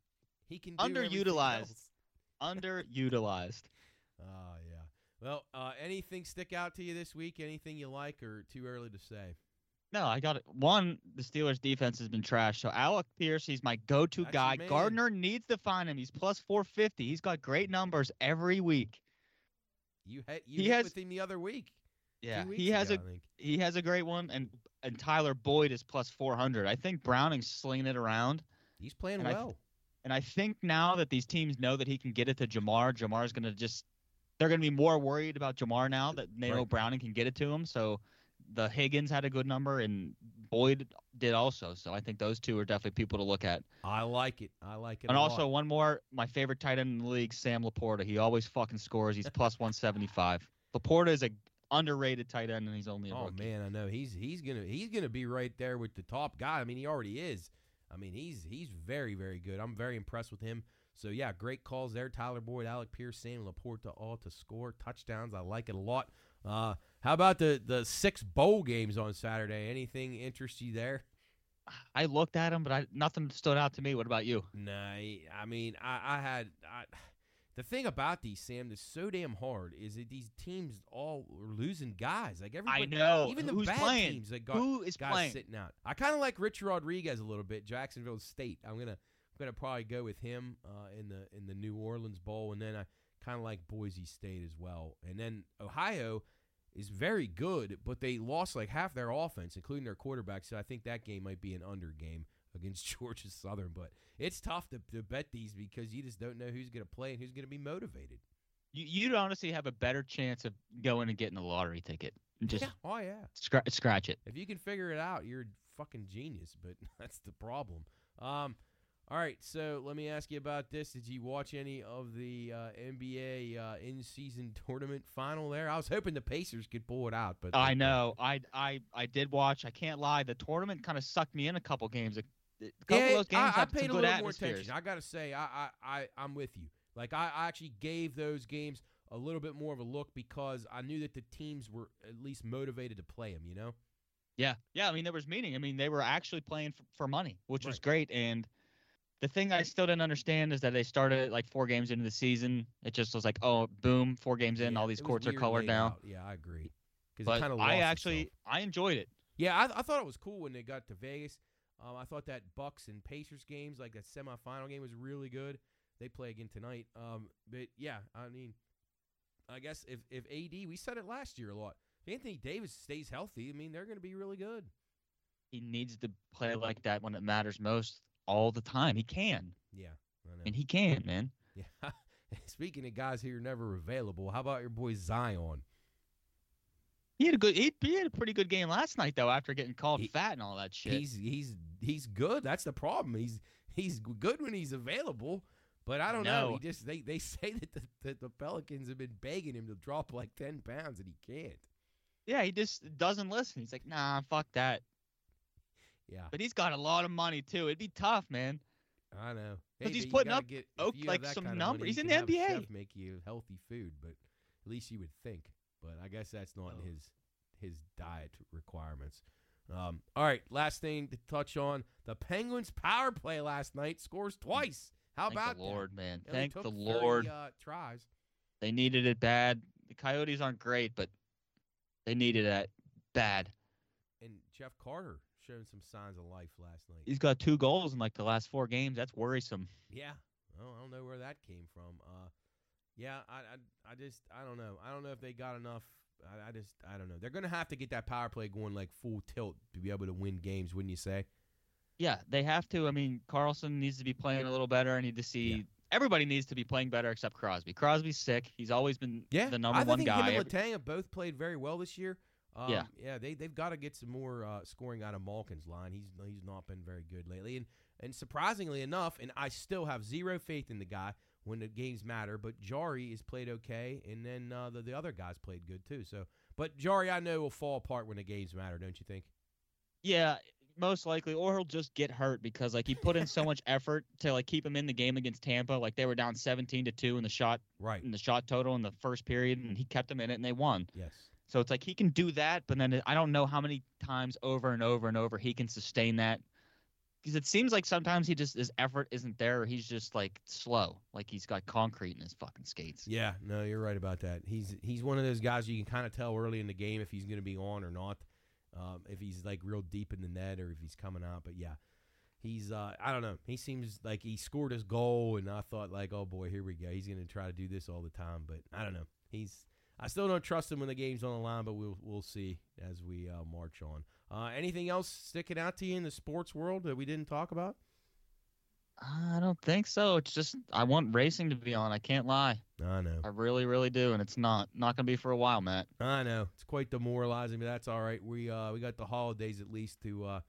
S1: He can do
S3: Underutilized. underutilized.
S1: Oh yeah. Well, uh, anything stick out to you this week? Anything you like, or too early to say?
S3: No, I got it. One, the Steelers defense has been trash. So Alec Pierce, he's my go-to
S1: That's
S3: guy. Gardner needs to find him. He's plus 450. He's got great numbers every week.
S1: You had you
S3: He
S1: hit
S3: has-
S1: with him the other week.
S3: Yeah, he has
S1: ago,
S3: a
S1: I
S3: he has a great one, and and Tyler Boyd is plus 400. I think Browning's slinging it around,
S1: He's playing
S3: and I-
S1: well.
S3: and I think now that these teams know that he can get it to Ja'Marr, Ja'Marr's gonna just they're gonna be more worried about Ja'Marr now that they know Browning can get it to him. So the Higgins had a good number, and Boyd did also. So I think those two are definitely people to look at.
S1: I like it. I like it.
S3: And
S1: a
S3: also
S1: lot.
S3: one more, my favorite tight end in the league, Sam Laporta. He always fucking scores. He's [LAUGHS] plus 175. Laporta is a underrated tight end, and he's only a
S1: Oh
S3: rookie.
S1: man, I know he's he's gonna he's gonna be right there with the top guy. I mean, he already is. I mean, he's he's very very good. I'm very impressed with him. So yeah, great calls there. Tyler Boyd, Alec Pierce, Sam Laporta, all to score touchdowns. I like it a lot. Uh, how about the the six bowl games on Saturday? Anything interest you there?
S3: I looked at him, but I, nothing stood out to me. What about you?
S1: Nah, I mean, I, I had I, the thing about these Sam that's so damn hard is that these teams all are losing guys. Like everybody,
S3: I know.
S1: even the
S3: Who's
S1: bad
S3: playing?
S1: teams that got
S3: Who is
S1: guys
S3: playing?
S1: sitting out. I kind of like Richard Rodriguez a little bit, Jacksonville State. I'm gonna I'm gonna probably go with him uh, in the in the New Orleans Bowl, and then I kind of like Boise State as well. And then Ohio is very good, but they lost like half their offense, including their quarterback. So I think that game might be an under game [LAUGHS] against Georgia Southern. But it's tough to, to bet these because you just don't know who's going to play and who's going to be motivated.
S3: You, you'd honestly have a better chance of going and getting a lottery ticket. Just
S1: yeah. Oh yeah.
S3: scra- scratch it.
S1: If you can figure it out, you're a fucking genius. But [LAUGHS] that's the problem. Um, all right. So let me ask you about this. Did you watch any of the uh, NBA uh, in-season [LAUGHS] tournament final? There, I was hoping the Pacers could pull it out, but
S3: I know. I I I did watch. I can't lie. The tournament kind of sucked me in a couple games. A, a couple
S1: Yeah,
S3: of those games
S1: I, I paid a
S3: good
S1: little more attention. I gotta say, I, I, I, I'm with you. Like I, I actually gave those games a little bit more of a look because I knew that the teams were at least motivated to play them. You know?
S3: Yeah, yeah. I mean, there was meaning. I mean, they were actually playing for, for money, which was great. And the thing I still didn't understand is that they started like four games into the season. It just was like, oh, boom, four games in,
S1: Yeah,
S3: all these courts are colored now.
S1: out. Yeah, I agree.
S3: But I actually
S1: itself.
S3: I enjoyed it.
S1: Yeah, I, I thought it was cool when they got to Vegas. Um, I thought that Bucks and Pacers games, like that semifinal game, was really good. They play again tonight. Um, but yeah, I mean, I guess if if AD, we said it last year a lot. If Anthony Davis stays healthy, I mean, they're going to be really good.
S3: He needs to play like that when it matters most all the time. He can,
S1: Yeah,
S3: and he can, man.
S1: Yeah. [LAUGHS] Speaking of guys who are never available, how about your boy Zion?
S3: He had a good. He, he had a pretty good game last night though. After getting called
S1: He-
S3: fat and all that shit.
S1: He's he's he's good. That's the problem. He's he's good when he's available, but I don't know. He just they, they [LAUGHS] say that the, that the Pelicans have been begging him to drop like ten pounds and he can't.
S3: yeah, he just doesn't listen. He's like, nah, fuck that.
S1: Yeah,
S3: But he's got a lot of money too. It'd be tough, man.
S1: I know.
S3: 'Cause
S1: Hey,
S3: he's putting up
S1: get,
S3: oak- like some
S1: kind of
S3: number-
S1: money,
S3: he's in the NBA.
S1: make you healthy food, but at least you would think. But I guess that's not
S3: Oh.
S1: his his diet requirements. Um, all right, last thing to touch on: the Penguins' power play last night scores twice. How
S3: Thank
S1: about
S3: the
S1: that?
S3: Lord, man.
S1: It
S3: Thank the
S1: 30,
S3: Lord.
S1: uh, tries.
S3: They needed it bad. The Coyotes aren't great, but they needed it bad.
S1: And Jeff Carter showing some signs of life last night.
S3: He's got two goals in like the last four games. That's worrisome.
S1: Yeah. Oh, I don't know where that came from. Uh, yeah, I, I, I just, I don't know. I don't know if they got enough. I, I just, I don't know. They're gonna have to get that power play going like full tilt to be able to win games, wouldn't you say?
S3: Yeah, they have to. I mean, Karlsson needs to be playing a little better. I need to see.
S1: Yeah.
S3: Everybody needs to be playing better except Crosby. Crosby's sick. He's always been
S1: Yeah,
S3: the number
S1: I
S3: one
S1: think
S3: guy.
S1: him and Letang have both played very well this year. Um,
S3: Yeah.
S1: yeah, they they've got to get some more uh, scoring out of Malkin's line. He's he's not been very good lately, and and surprisingly enough, and I still have zero faith in the guy when the games matter. But Jarry has played okay, and then uh, the the other guys played good too. So, but Jarry, I know will fall apart when the games matter, don't you think?
S3: Yeah, most likely, or he'll just get hurt because like he put in so much effort to like keep him in the game against Tampa. Like they were down seventeen to two in the shot
S1: Right.
S3: in the shot total in the first period, and he kept them in it, and they won.
S1: Yes.
S3: So it's like he can do that, but then I don't know how many times over and over and over he can sustain that. Because it seems like sometimes he just his effort isn't there, or he's just like slow, like he's got concrete in his fucking skates.
S1: Yeah, no, you're right about that. He's he's one of those guys you can kind of tell early in the game if he's going to be on or not. Um, if he's like real deep in the net or if he's coming out, but yeah, he's uh, I don't know. He seems like he scored his goal, and I thought like, oh boy, here we go. He's going to try to do this all the time, but I don't know. He's I still don't trust him when the game's on the line, but we'll we'll see as we uh, march on. Uh, anything else sticking out to you in the sports world that we didn't talk about?
S3: I don't think so. It's just I want racing to be on. I can't lie.
S1: I know.
S3: I really, really do, and it's not not gonna be for a while, Matt.
S1: I know it's quite demoralizing, but that's all right. We uh we got the holidays at least to uh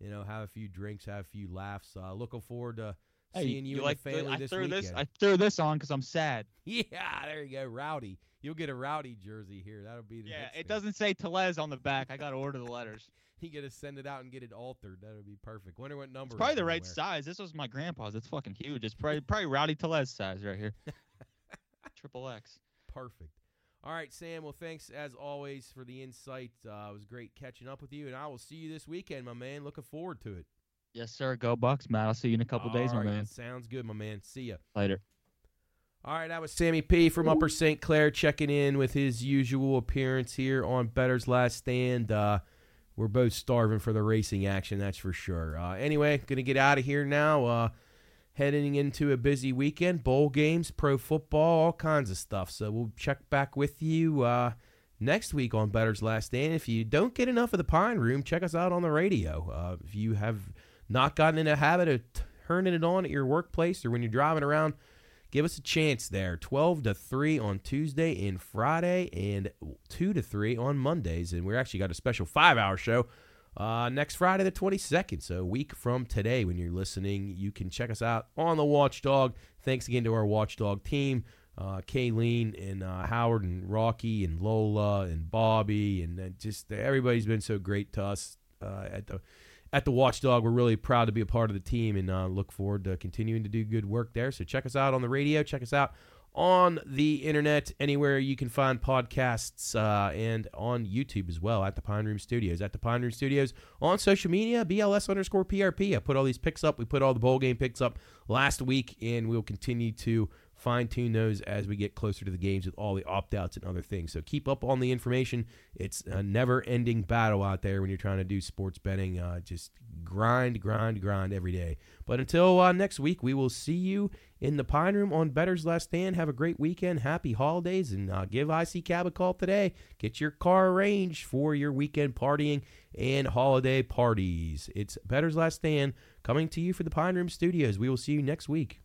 S1: you know have a few drinks, have a few laughs. Uh, looking forward to seeing you, and
S3: like
S1: the family
S3: I
S1: this
S3: threw
S1: weekend.
S3: this I threw this on because I'm sad. [LAUGHS]
S1: yeah, there you go, rowdy. You'll get a rowdy jersey here. That'll be the
S3: Yeah, it
S1: thing.
S3: doesn't say Tellez on the back. I gotta order the letters. [LAUGHS]
S1: You got to send it out and get it altered. That'll be perfect. Wonder what number.
S3: It's probably the right
S1: wear.
S3: size. This was my grandpa's. It's fucking huge. It's probably probably Rowdy Tellez size right here. [LAUGHS] Triple X.
S1: Perfect. All right, Sam. Well, thanks as always for the insight. Uh, it was great catching up with you, and I will see you this weekend, my man. Looking forward to it.
S3: Yes, sir. Go Bucks, Matt. I'll see you in a couple days, my
S1: right,
S3: man.
S1: Sounds good, my man. See ya.
S3: Later.
S1: All right, that was Sammy P from Upper St. Clair checking in with his usual appearance here on Bettor's Last Stand. Uh, we're both starving for the racing action, that's for sure. Uh, anyway, gonna get out of here now. Uh, heading into a busy weekend, bowl games, pro football, all kinds of stuff. So we'll check back with you uh, next week on Bettor's Last Stand. If you don't get enough of the Pine Room, check us out on the radio. Uh, if you have not gotten in a habit of turning it on at your workplace or when you're driving around give us a chance there. 12 to 3 on tuesday and friday and 2 to 3 on mondays. And we're actually got a special five hour show uh, next friday the 22nd so a week from today when you're listening you can check us out on the watchdog. Thanks again to our watchdog team uh, Kayleen and uh, Howard and Rocky and Lola and Bobby and uh, just everybody's been so great to us uh, at the at the Watchdog. We're really proud to be a part of the team and uh, look forward to continuing to do good work there. So check us out on the radio. Check us out on the internet, anywhere you can find podcasts, uh, and on YouTube as well at the Pine Room Studios. At the Pine Room Studios on social media, BLS underscore PRP. I put all these picks up. We put all the bowl game picks up last week, and we'll continue to fine tune those as we get closer to the games with all the opt outs and other things. So keep up on the information. It's a never ending battle out there when you're trying to do sports betting. Uh, just grind, grind, grind every day. But until uh, next week, we will see you in the Pine Room on Bettor's Last Stand. Have a great weekend. Happy holidays. And uh, give IC Cab a call today. Get your car arranged for your weekend partying and holiday parties. It's Bettor's Last Stand coming to you for the Pine Room Studios. We will see you next week.